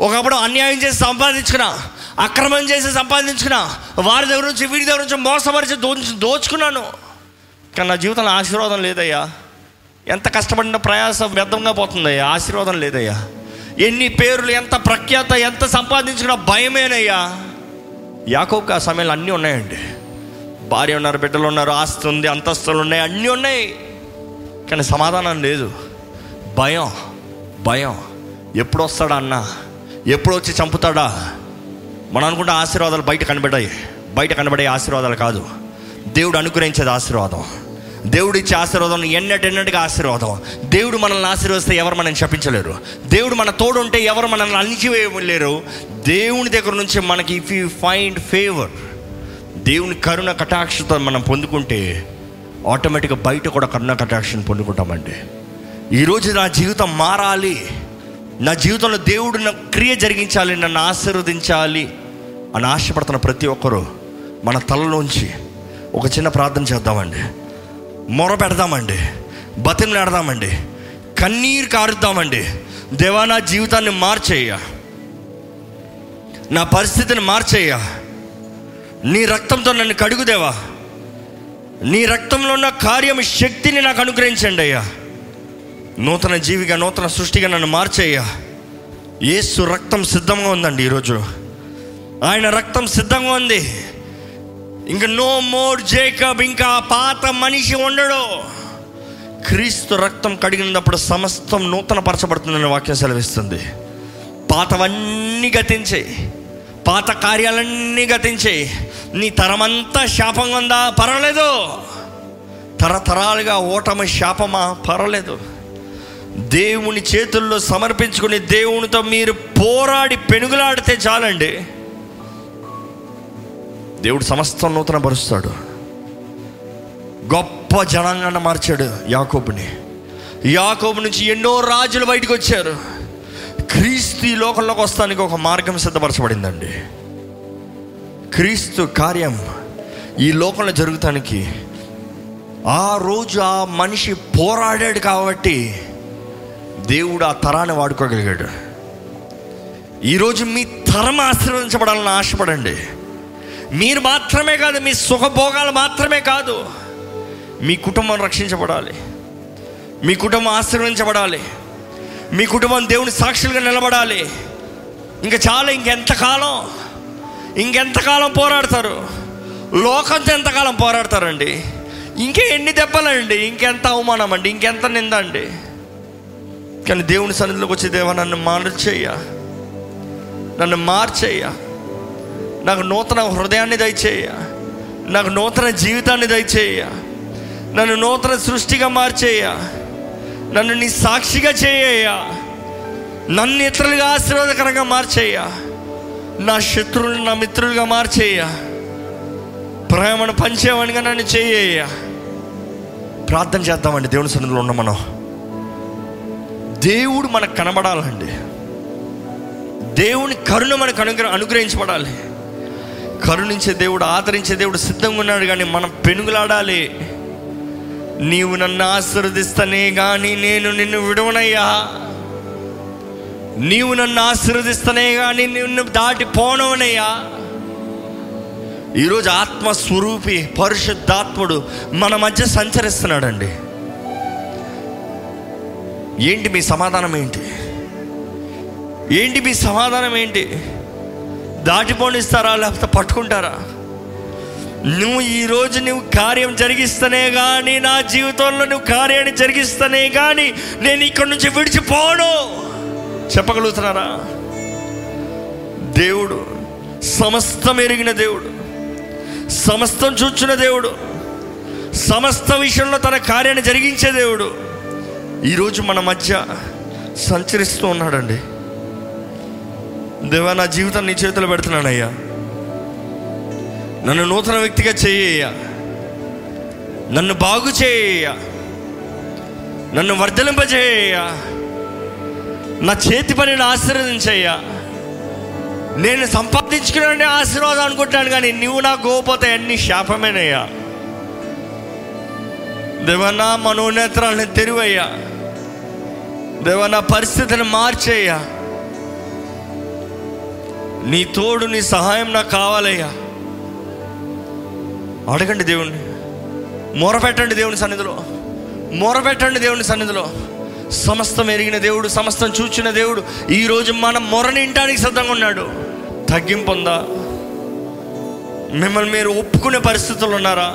ఒకప్పుడు అన్యాయం చేసి సంపాదించుకున్నా అక్రమం చేసి సంపాదించుకున్నా వారి దగ్గర నుంచి వీరి దగ్గర నుంచి మోసపరిచి దో దోచుకున్నాను. కానీ నా జీవితంలో ఆశీర్వాదం లేదయ్యా. ఎంత కష్టపడిన ప్రయాసం వ్యర్థంగా పోతుందయ్యా. ఆశీర్వాదం లేదయ్యా. ఎన్ని పేర్లు ఎంత ప్రఖ్యాత ఎంత సంపాదించుకున్నా భయమేనయ్యా. యాకోబ్కి ఆ సమయంలో అన్నీ ఉన్నాయండి. భార్య ఉన్నారు బిడ్డలు ఉన్నారు ఆస్తి ఉంది అంతస్తులు ఉన్నాయి అన్నీ ఉన్నాయి. కానీ సమాధానం లేదు. భయం భయం. ఎప్పుడు వస్తాడా అన్న? ఎప్పుడు వచ్చి చంపుతాడా? మనం అనుకుంటే ఆశీర్వాదాలు బయట కనబడాయి బయట కనబడే ఆశీర్వాదాలు కాదు. దేవుడు అనుగ్రహించేది ఆశీర్వాదం. దేవుడు ఇచ్చే ఆశీర్వాదం ఎన్నటెన్నటిగా ఆశీర్వాదం. దేవుడు మనల్ని ఆశీర్వదిస్తే ఎవరు మనల్ని శపించలేరు. దేవుడు మన తోడు ఉంటే ఎవరు మనల్ని అణిచివేయలేరు. దేవుని దగ్గర నుంచి మనకి ఇఫ్ యూ ఫైండ్ ఫేవర్ దేవుని కరుణ కటాక్షత మనం పొందుకుంటే ఆటోమేటిక్గా బయట కూడా కరుణ కటాక్షను పొందుకుంటామండి. ఈరోజు నా జీవితం మారాలి. నా జీవితంలో దేవుడు నా క్రియ జరిగించాలి నన్ను ఆశీర్వదించాలి అని ఆశపడుతున్న ప్రతి ఒక్కరూ మన తలలోంచి ఒక చిన్న ప్రార్థన చేద్దామండి. మొర పెడదామండి. బతిమలాడదామండి కన్నీరు కారుద్దామండి. దేవా నా జీవితాన్ని మార్చేయ్యా. నా పరిస్థితిని మార్చేయ్యా. నీ రక్తంతో నన్ను కడుగుదేవా? నీ రక్తంలో ఉన్న కార్యం శక్తిని నాకు అనుగ్రహించండి అయ్యా. నూతన జీవిగా నూతన సృష్టిగా నన్ను మార్చేయ్యా. ఏసు రక్తం సిద్ధంగా ఉందండి ఈరోజు. ఆయన రక్తం సిద్ధంగా ఉంది. ఇంకా నో మోర్ జేకబ్ ఇంకా పాత మనిషి ఉండడు. క్రీస్తు రక్తం కడిగినప్పుడు సమస్తం నూతన పరచబడుతుందని వాక్యం సెలవిస్తుంది. పాతవన్నీ గతించాయి. పాత కార్యాలన్నీ గతించాయి నీ తరమంతా శాపంగా ఉందా పర్వాలేదు. తరతరాలుగా ఓటమి శాపమా? పర్వాలేదు. దేవుని చేతుల్లో సమర్పించుకుని దేవునితో మీరు పోరాడి పెనుగులాడితే చాలండి. దేవుడు సమస్తం నూతన పరుస్తాడు గొప్ప జనాంగాన్ని మార్చాడు యాకోబుని. యాకోబు నుంచి ఎన్నో రాజులు బయటకు వచ్చారు క్రీస్తు ఈ లోకంలోకి వస్తానికి ఒక మార్గం సిద్ధపరచబడిందండి. క్రీస్తు కార్యం ఈ లోకంలో జరుగుతానికి ఆ రోజు ఆ మనిషి పోరాడాడు కాబట్టి దేవుడు ఆ తరాన్ని వాడుకోగలిగాడు. ఈరోజు మీ తరం ఆశీర్వదించబడాలని ఆశపడండి. మీరు మాత్రమే కాదు మీ సుఖభోగాలు మాత్రమే కాదు మీ కుటుంబం రక్షించబడాలి. మీ కుటుంబం ఆశీర్వదించబడాలి. మీ కుటుంబం దేవుని సాక్షులుగా నిలబడాలి. ఇంకా చాలా ఇంకెంతకాలం ఇంకెంతకాలం పోరాడతారు? లోకంతో ఎంతకాలం పోరాడతారండి? ఇంకే ఎన్ని దెబ్బలండి? ఇంకెంత అవమానం అండి ఇంకెంత నింద అండి కానీ దేవుని సన్నిధిలోకి వచ్చి దేవా నన్ను మార్చేయ్యా. నన్ను మార్చేయ్యా. నాకు నూతన హృదయాన్ని దయచేయ నాకు నూతన జీవితాన్ని దయచేయ నన్ను నూతన సృష్టిగా మార్చేయ నన్ను నీ సాక్షిగా చేయ నన్ను ఇతరులుగా ఆశీర్వాదకరంగా మార్చేయ్యా. నా శత్రువుని నా మిత్రులుగా మార్చేయ ప్రేమను పంచేవాడిగా నన్ను చేయ ప్రార్థన చేద్దామండి దేవుని సన్నిధిలో ఉన్న మనం. దేవుడు మనకు కనబడాలండి. దేవుని కరుణ మనకు అనుగ్రహ అనుగ్రహించబడాలి. కరుణించే దేవుడు ఆదరించే దేవుడు సిద్ధంగా ఉన్నాడు కానీ మనం పెనుగులాడాలి. నీవు నన్ను ఆశీర్వదిస్తనే కానీ నేను నిన్ను విడవనయ్యా. నీవు నన్ను ఆశీర్వదిస్తనే కానీ నిన్ను దాటి పోనవనయ్యా. ఈరోజు ఆత్మస్వరూపి పరిశుద్ధాత్ముడు మన మధ్య సంచరిస్తున్నాడండి. ఏంటి మీ సమాధానం ఏంటి? ఏంటి మీ సమాధానం ఏంటి? దాటిపోనిస్తారా లేకపోతే పట్టుకుంటారా? నువ్వు ఈరోజు నువ్వు కార్యం జరిగిస్తేనే కానీ నా జీవితంలో నువ్వు కార్యాన్ని జరిగిస్తేనే కానీ నేను ఇక్కడి నుంచి విడిచిపోను. చెప్పగలుగుతున్నారా? దేవుడు సమస్తం ఎరిగిన దేవుడు సమస్తం చూచున్న దేవుడు సమస్త విషయంలో తన కార్యాన్ని జరిగించే దేవుడు ఈరోజు మన మధ్య సంచరిస్తూ ఉన్నాడండి. దేవా నా జీవితాన్ని నీ చేతులు పెడుతున్నానయ్యా. నన్ను నూతన వ్యక్తిగా చేయ నన్ను బాగు చేయ నన్ను వర్ధలింపజేయ నా చేతి పనిని ఆశీర్వదించయ్యా నేను సంపాదించుకునే ఆశీర్వాదం అనుకుంటాను కానీ నువ్వు నా గోపోతే అన్ని శాపమేనయ్యా. దేవనా మనోనేత్రాలను తెరువయ్యా. దేవనా పరిస్థితిని మార్చేయ్యా. నీ తోడు నీ సహాయం నాకు కావాలయ్యా. అడగండి దేవుణ్ణి. మొరపెట్టండి దేవుని సన్నిధిలో. మొరపెట్టండి దేవుని సన్నిధిలో. సమస్తం ఎరిగిన దేవుడు సమస్తం చూచిన దేవుడు ఈరోజు మనం మొరని ఇంటానికి సిద్ధంగా ఉన్నాడు. తగ్గింపు ఉందా? మిమ్మల్ని మీరు ఒప్పుకునే పరిస్థితులు ఉన్నారా?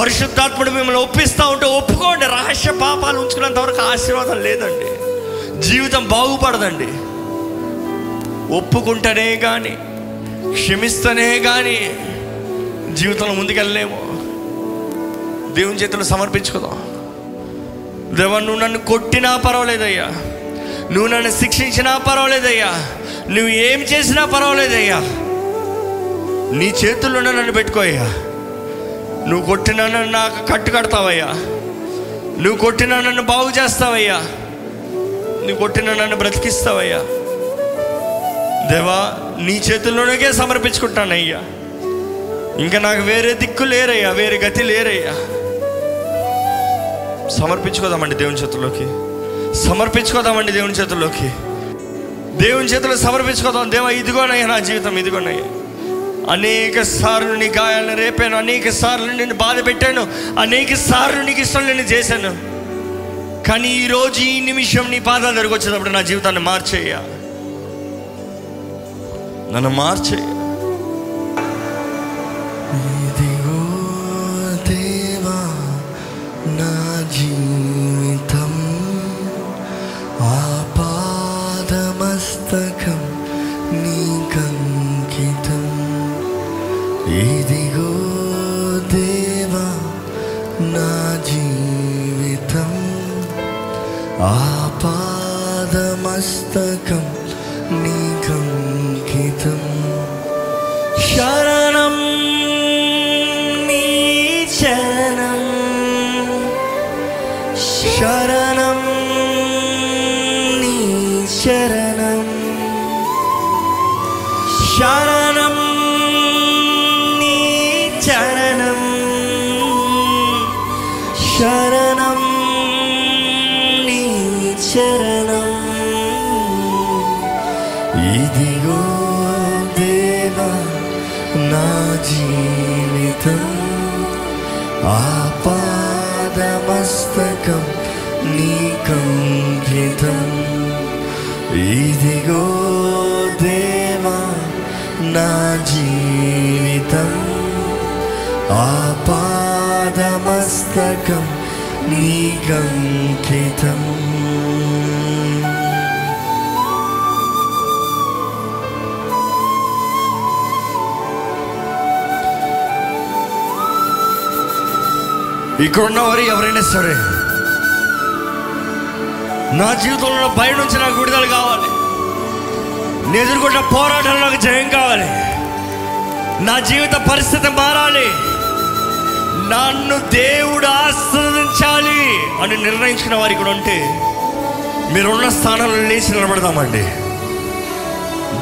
పరిశుద్ధాత్ముడు మిమ్మల్ని ఒప్పిస్తూ ఉంటే ఒప్పుకోండి. రహస్య పాపాలు ఉంచుకున్నంత వరకు ఆశీర్వాదం లేదండి. జీవితం బాగుపడదండి. ఒప్పుకుంటేనే కానీ క్షమిస్తనే కానీ జీవితంలో ముందుకెళ్ళలేము. దేవుని చేతులు సమర్పించుకుందాం. దేవా నువ్వు నన్ను కొట్టినా పర్వాలేదయ్యా. నువ్వు నన్ను శిక్షించినా పర్వాలేదయ్యా. నువ్వు ఏం చేసినా పర్వాలేదయ్యా. నీ చేతుల్లోనే నన్ను పెట్టుకోయ్యా. నువ్వు కొట్టినా నన్ను నాకు కట్టు కడతావయ్యా. నువ్వు కొట్టినా నన్ను బాగు చేస్తావయ్యా. నువ్వు కొట్టినా నన్ను బ్రతికిస్తావయ్యా. దేవా నీ చేతుల్లోనే సమర్పించుకుంటానయ్యా. ఇంకా నాకు వేరే దిక్కు లేరయ్యా వేరే గతి లేరయ్యా. సమర్పించుకోదామండి దేవుని చేతుల్లోకి. సమర్పించుకోదామండి దేవుని చేతుల్లోకి. దేవుని చేతుల్లో సమర్పించుకోదాం. దేవా ఇదిగోనయ్యా నా జీవితం ఇదిగోనయ్యా. అనేక సార్లు నీ గాయాలను రేపాను అనేక సార్లు నేను బాధ పెట్టాను అనేక సార్లు నీకు ఇష్టం నేను చేశాను. కానీ ఈరోజు ఈ నిమిషం నీ పాదాల దగ్గరకు వచ్చేటప్పుడు నా జీవితాన్ని మార్చేయ్యా. నన్ను మార్చేయ ఇదిగో దేవా నా జీవితం ఆపాదమస్తకం నీకంకితం ఇక్కడ ఉన్నవారు ఎవరైనా సరే నా జీవితంలో ఉన్న నుంచి నాకు విడుదల కావాలి. నేను ఎదుర్కొన్న పోరాటంలో నాకు జయం కావాలి. నా జీవిత పరిస్థితి మారాలి. నన్ను దేవుడు ఆశ్రదించాలి అని నిర్ణయించుకున్న వారు ఇక్కడ ఉంటే మీరున్న స్థానంలో లేచి నిలబడతామండి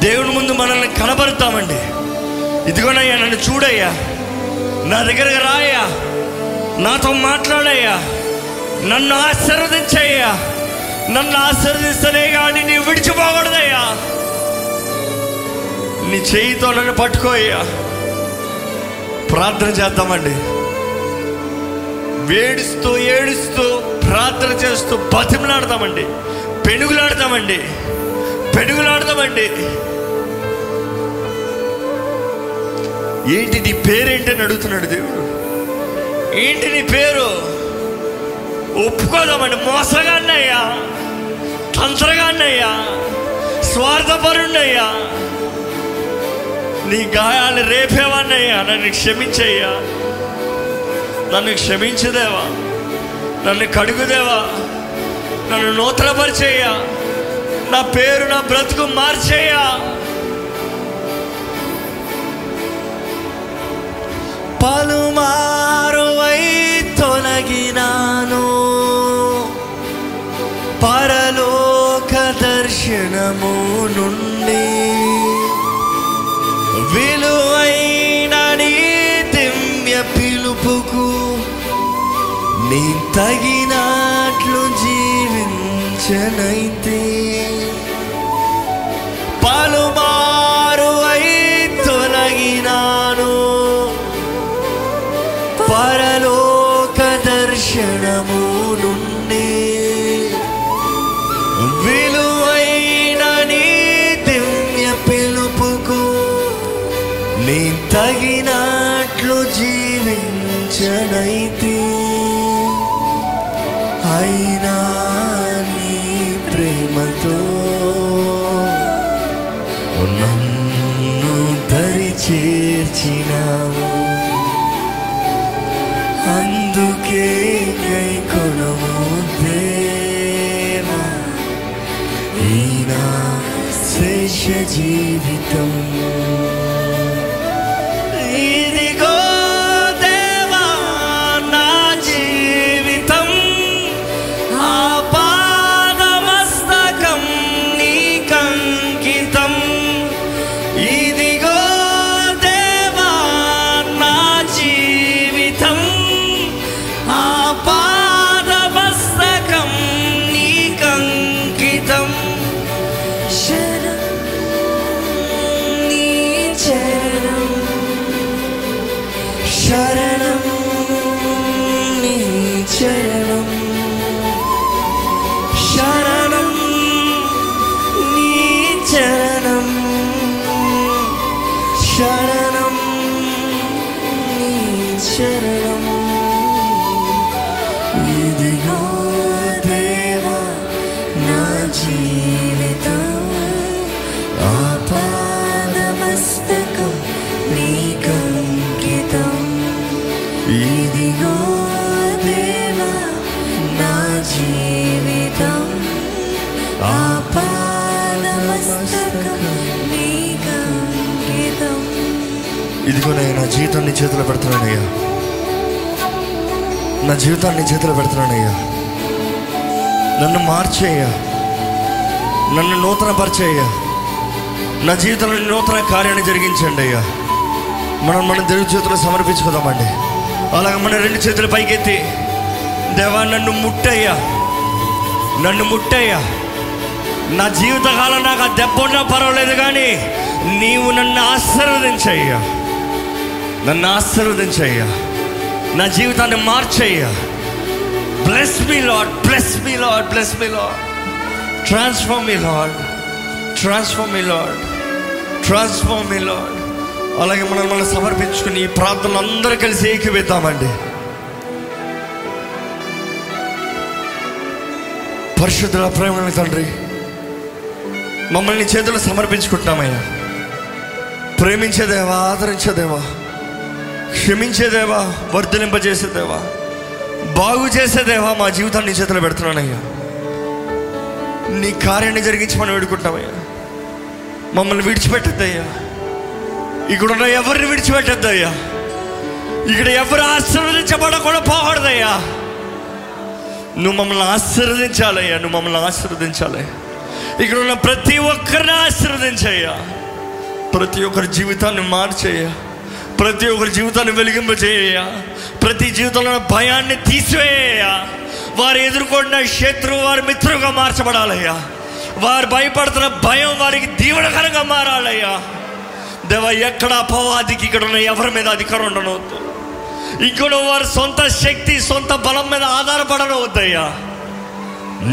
దేవుని ముందు మనల్ని కనబరుతామండి ఇదిగోనయ్యా నన్ను చూడయ్యా. నా దగ్గరకు రాయ్యా. నాతో మాట్లాడయ్యా. నన్ను ఆశీర్వదించయ్యా. నన్ను ఆశీర్వదిస్తేనే కానీ నీ విడిచిపోకూడదయ్యా. నీ చేయితో నన్ను పట్టుకోయ్యా ప్రార్థన చేద్దామండి. వేడుస్తూ ఏడుస్తూ ప్రార్థన చేస్తూ బతిమలాడతామండి. పెనుగులాడతామండి. పెనుగులాడతామండి. ఏంటి నీ పేరేంటని అడుగుతున్నాడు దేవుడు. ఏంటి నీ పేరు? ఒప్పుకోదామండి. మోసగాన్నయ్యా తంత్రగాన్నయ్యా స్వార్థపరుణ్ణయ్యా. నీ గాయాలు రేపేవాన్నయ్యా. నన్ను క్షమించయ్యా. నన్ను క్షమించదేవా. నన్ను కడుగుదేవా. నన్ను నూతనపరిచేయ్యా. నా పేరు నా బ్రతుకు మార్చేయ్యా. పలుమారువై తొలగినాను. పరలోక దర్శనము నుండి విలువైన నీ దివ్య పిలుపుకు నీ తగినట్లు జీవించనైతే. పలుమారు అయి తొలగినా నీ తగినట్లు జీవించనైతే అయినా నీ ప్రేమతో నన్ను దరి చేర్చినావు. అందుకే కై కొనము దేవా. ఈనా శేష జీవితం. చేతిలో పెడుతున్నానయ్యా. నా జీవితాన్ని చేతిలో పెడుతున్నానయ్యా. నన్ను మార్చేయ్యా. నన్ను నూతన పరిచయ్యా నా జీవితంలో నూతన కార్యాన్ని జరిగించండి అయ్యా. మనం మన దేవుడి చేతులు సమర్పించుకుందామండి. అలాగ మన రెండు చేతులు పైకెత్తి దేవా నన్ను ముట్టయ్యా. నన్ను ముట్టయ్యా. నా జీవితకాలం నాకు ఆ దెబ్బ ఉన్నా పర్వాలేదు కానీ నీవు నన్ను ఆశీర్వదించయ్యా. నన్ను ఆశీర్వదించయ్యా. నా జీవితాన్ని మార్చయ్యా. Bless me Lord bless me Lord bless me Lord transform me Lord transform me Lord transform me Lord అలాగే మనం మనం సమర్పించుకుని ఈ ప్రార్థనలు అందరూ కలిసి ఏకీవేద్దామండి పరిశుద్ధుల ప్రేమ తండ్రి మమ్మల్ని చేతులు సమర్పించుకుంటున్నామయ్యా ప్రేమించేదేవా ఆదరించేదేవా క్షమించేదేవా వర్ధలింపజేసేదేవా బాగు చేసే దేవా మా జీవితాన్ని నీ చేతిలో పెడుతున్నానయ్యా. నీ కార్యాన్ని జరిగించి మనం వేడుకుంటామయ్యా. మమ్మల్ని విడిచిపెట్టద్దయ్యా. ఇక్కడ ఉన్న ఎవరిని విడిచిపెట్టద్దయ్యా. ఇక్కడ ఎవరు ఆశీర్వదించబడకుండా పోకూడదయ్యా. నువ్వు మమ్మల్ని ఆశీర్వదించాలయ్యా నువ్వు మమ్మల్ని ఆశీర్వదించాలి ఇక్కడ ఉన్న ప్రతి ఒక్కరిని ఆశీర్వదించయ్యా. ప్రతి ఒక్కరి జీవితాన్ని మార్చేయ్యా. ప్రతి ఒక్కరి జీవితాన్ని వెలిగింపజేయ ప్రతి జీవితంలో భయాన్ని తీసివేయ. వారు ఎదుర్కొన్న శత్రువు వారి మిత్రుగా మార్చబడాలయ్యా. వారు భయపడుతున్న భయం వారికి దీవనకరంగా మారాలయ్యా. దేవ ఎక్కడ అపవాదికి ఇక్కడ ఉన్న ఎవరి మీద అధికారం ఉండనవద్దు ఇక్కడ వారి సొంత శక్తి సొంత బలం మీద ఆధారపడనవద్దయ్యా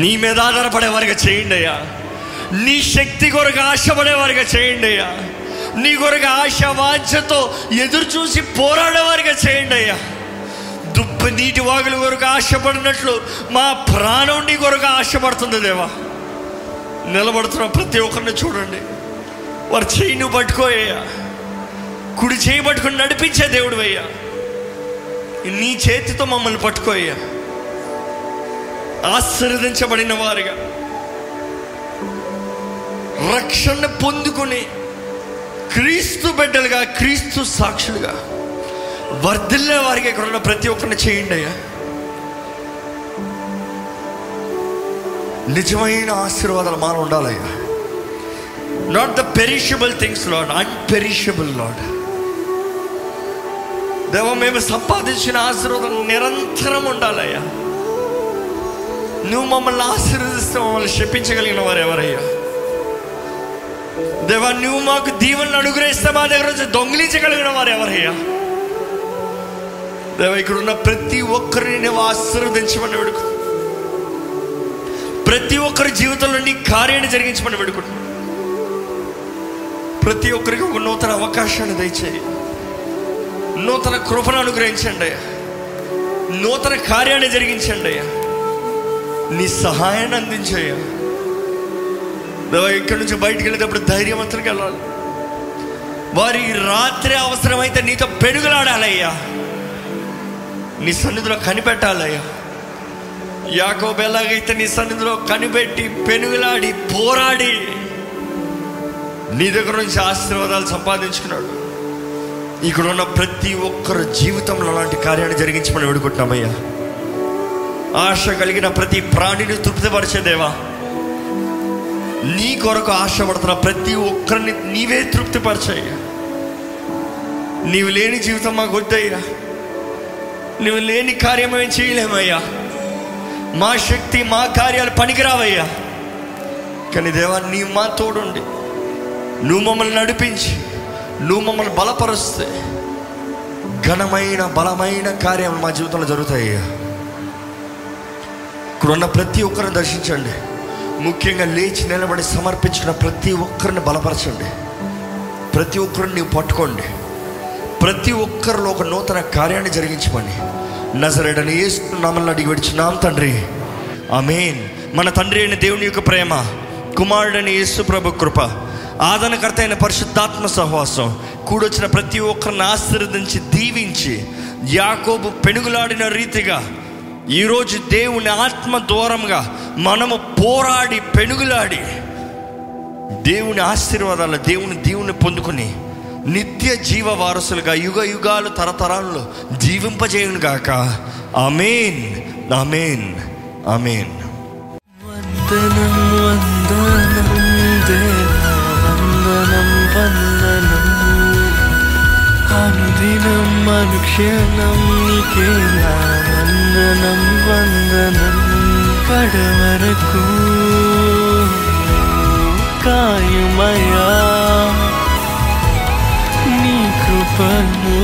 నీ మీద ఆధారపడే వారిగా చేయండి అయ్యా నీ శక్తి కొరకు ఆశపడే వారిగా చేయండి అయ్యా నీ కొరకు ఆశ వాంఛతో ఎదురు చూసి పోరాడేవారిగా చేయండి అయ్యా. దుప్ప నీటి వాగుల కొరకు ఆశపడినట్లు మా ప్రాణం నీ కొరకు ఆశపడుతుంది దేవా. నిలబడుతున్న ప్రతి ఒక్కరిని చూడండి. వారి చేయి నువ్వు పట్టుకోయ్యా కుడి చేయి పట్టుకుని నడిపించే దేవుడు అయ్యా. నీ చేతితో మమ్మల్ని పట్టుకోయ్యా ఆశీర్వదించబడిన వారుగా. రక్షణ పొందుకుని క్రీస్తు బిడ్డలుగా క్రీస్తు సాక్షులుగా వర్ధిల్లే వారికి ఇక్కడ ఉన్న ప్రతి ఒక్కరిని చేయండి అయ్యా. నిజమైన ఆశీర్వాదాలు మనం ఉండాలయ్యా. Not the perishable things Lord unperishable Lord దేవ మేము సంపాదించిన ఆశీర్వాదం నిరంతరం ఉండాలయ్యా. నువ్వు మమ్మల్ని ఆశీర్వదిస్తే మమ్మల్ని శపించగలిగిన వారు ఎవరయ్యా దేవా నువ్వు మాకు దీవెనలు అనుగ్రహిస్తే మా దగ్గర నుంచి దొంగిలించగలిగిన వారు ఎవరయ్యా? దేవ ఇక్కడ ఉన్న ప్రతి ఒక్కరిని నువ్వు ఆశీర్వదించమని వేడుకు ప్రతి ఒక్కరి జీవితంలో నీ కార్యాన్ని జరిగించమని వేడుకుంటున్నాను ప్రతి ఒక్కరికి ఒక నూతన అవకాశాన్ని దయచేయి. నూతన కృపను అనుగ్రహించండి అయ్యా. నూతన కార్యాన్ని జరిగించండి అయ్యా. నీ సహాయాన్ని అందించయ్యా ఇక్కడి నుంచి బయటికి వెళ్ళేటప్పుడు ధైర్యవంతులకు వెళ్ళాలి. వారి రాత్రి అవసరమైతే నీతో పెనుగులాడాలయ్యా. నీ సన్నిధిలో కనిపెట్టాలయ్యా. యాకోబు ఎలాగైతే నీ సన్నిధిలో కనిపెట్టి పెనుగులాడి పోరాడి నీ దగ్గర నుంచి ఆశీర్వాదాలు సంపాదించుకున్నాడు. ఇక్కడ ఉన్న ప్రతి ఒక్కరు జీవితంలో అలాంటి కార్యాన్ని జరిగించమని వేడుకుంటున్నామయ్యా. ఆశ కలిగిన ప్రతి ప్రాణిని తృప్తిపరిచేదేవా దేవా. నీ కొరకు ఆశపడుతున్న ప్రతి ఒక్కరిని నీవే తృప్తిపరచయ్యా నీవు లేని జీవితం మాకు వద్దయ్యా. నువ్వు లేని కార్యం ఏం చేయలేమయ్యా. మా శక్తి మా కార్యాలు పనికిరావయ్యా. కానీ దేవా నీ మా తోడుండి. నువ్వు మమ్మల్ని నడిపించి నువ్వు మమ్మల్ని బలపరుస్తే ఘనమైన బలమైన కార్యం మా జీవితంలో జరుగుతాయ్యా. ఇక్కడున్న ప్రతి ఒక్కరిని దర్శించండి. ముఖ్యంగా లేచి నిలబడి సమర్పించిన ప్రతి ఒక్కరిని బలపరచండి. ప్రతి ఒక్కరిని నీవు పట్టుకోండి. ప్రతి ఒక్కరిలో ఒక నూతన కార్యాన్ని జరిగించమని. నజరేడని ఏస్తున్నామని అడిగి విడిచున్నాం తండ్రి. ఆమేన్. మన తండ్రి అయిన దేవుని యొక్క ప్రేమ కుమారుడని యేసు ప్రభు కృప ఆదరణకర్త అయిన పరిశుద్ధాత్మ సహవాసం కూడొచ్చిన ప్రతి ఒక్కరిని ఆశీర్వదించి దీవించి యాకోబు పెనుగులాడిన రీతిగా ఈరోజు దేవుని ఆత్మ దూరంగా మనము పోరాడి పెనుగులాడి దేవుని ఆశీర్వాదాలు దేవుని దీవుని పొందుకుని నిత్య జీవ వారసులుగా యుగ యుగాలు తరతరాల్లో జీవింపజేయును గాక అమేన్ అమేన్ అమేన్ వందనం వందనం దేవా వందనం వందనం. అనుదినం అనుక్షణం వందనం వందనం. కడవరకు కాయుమయా నీ కృపను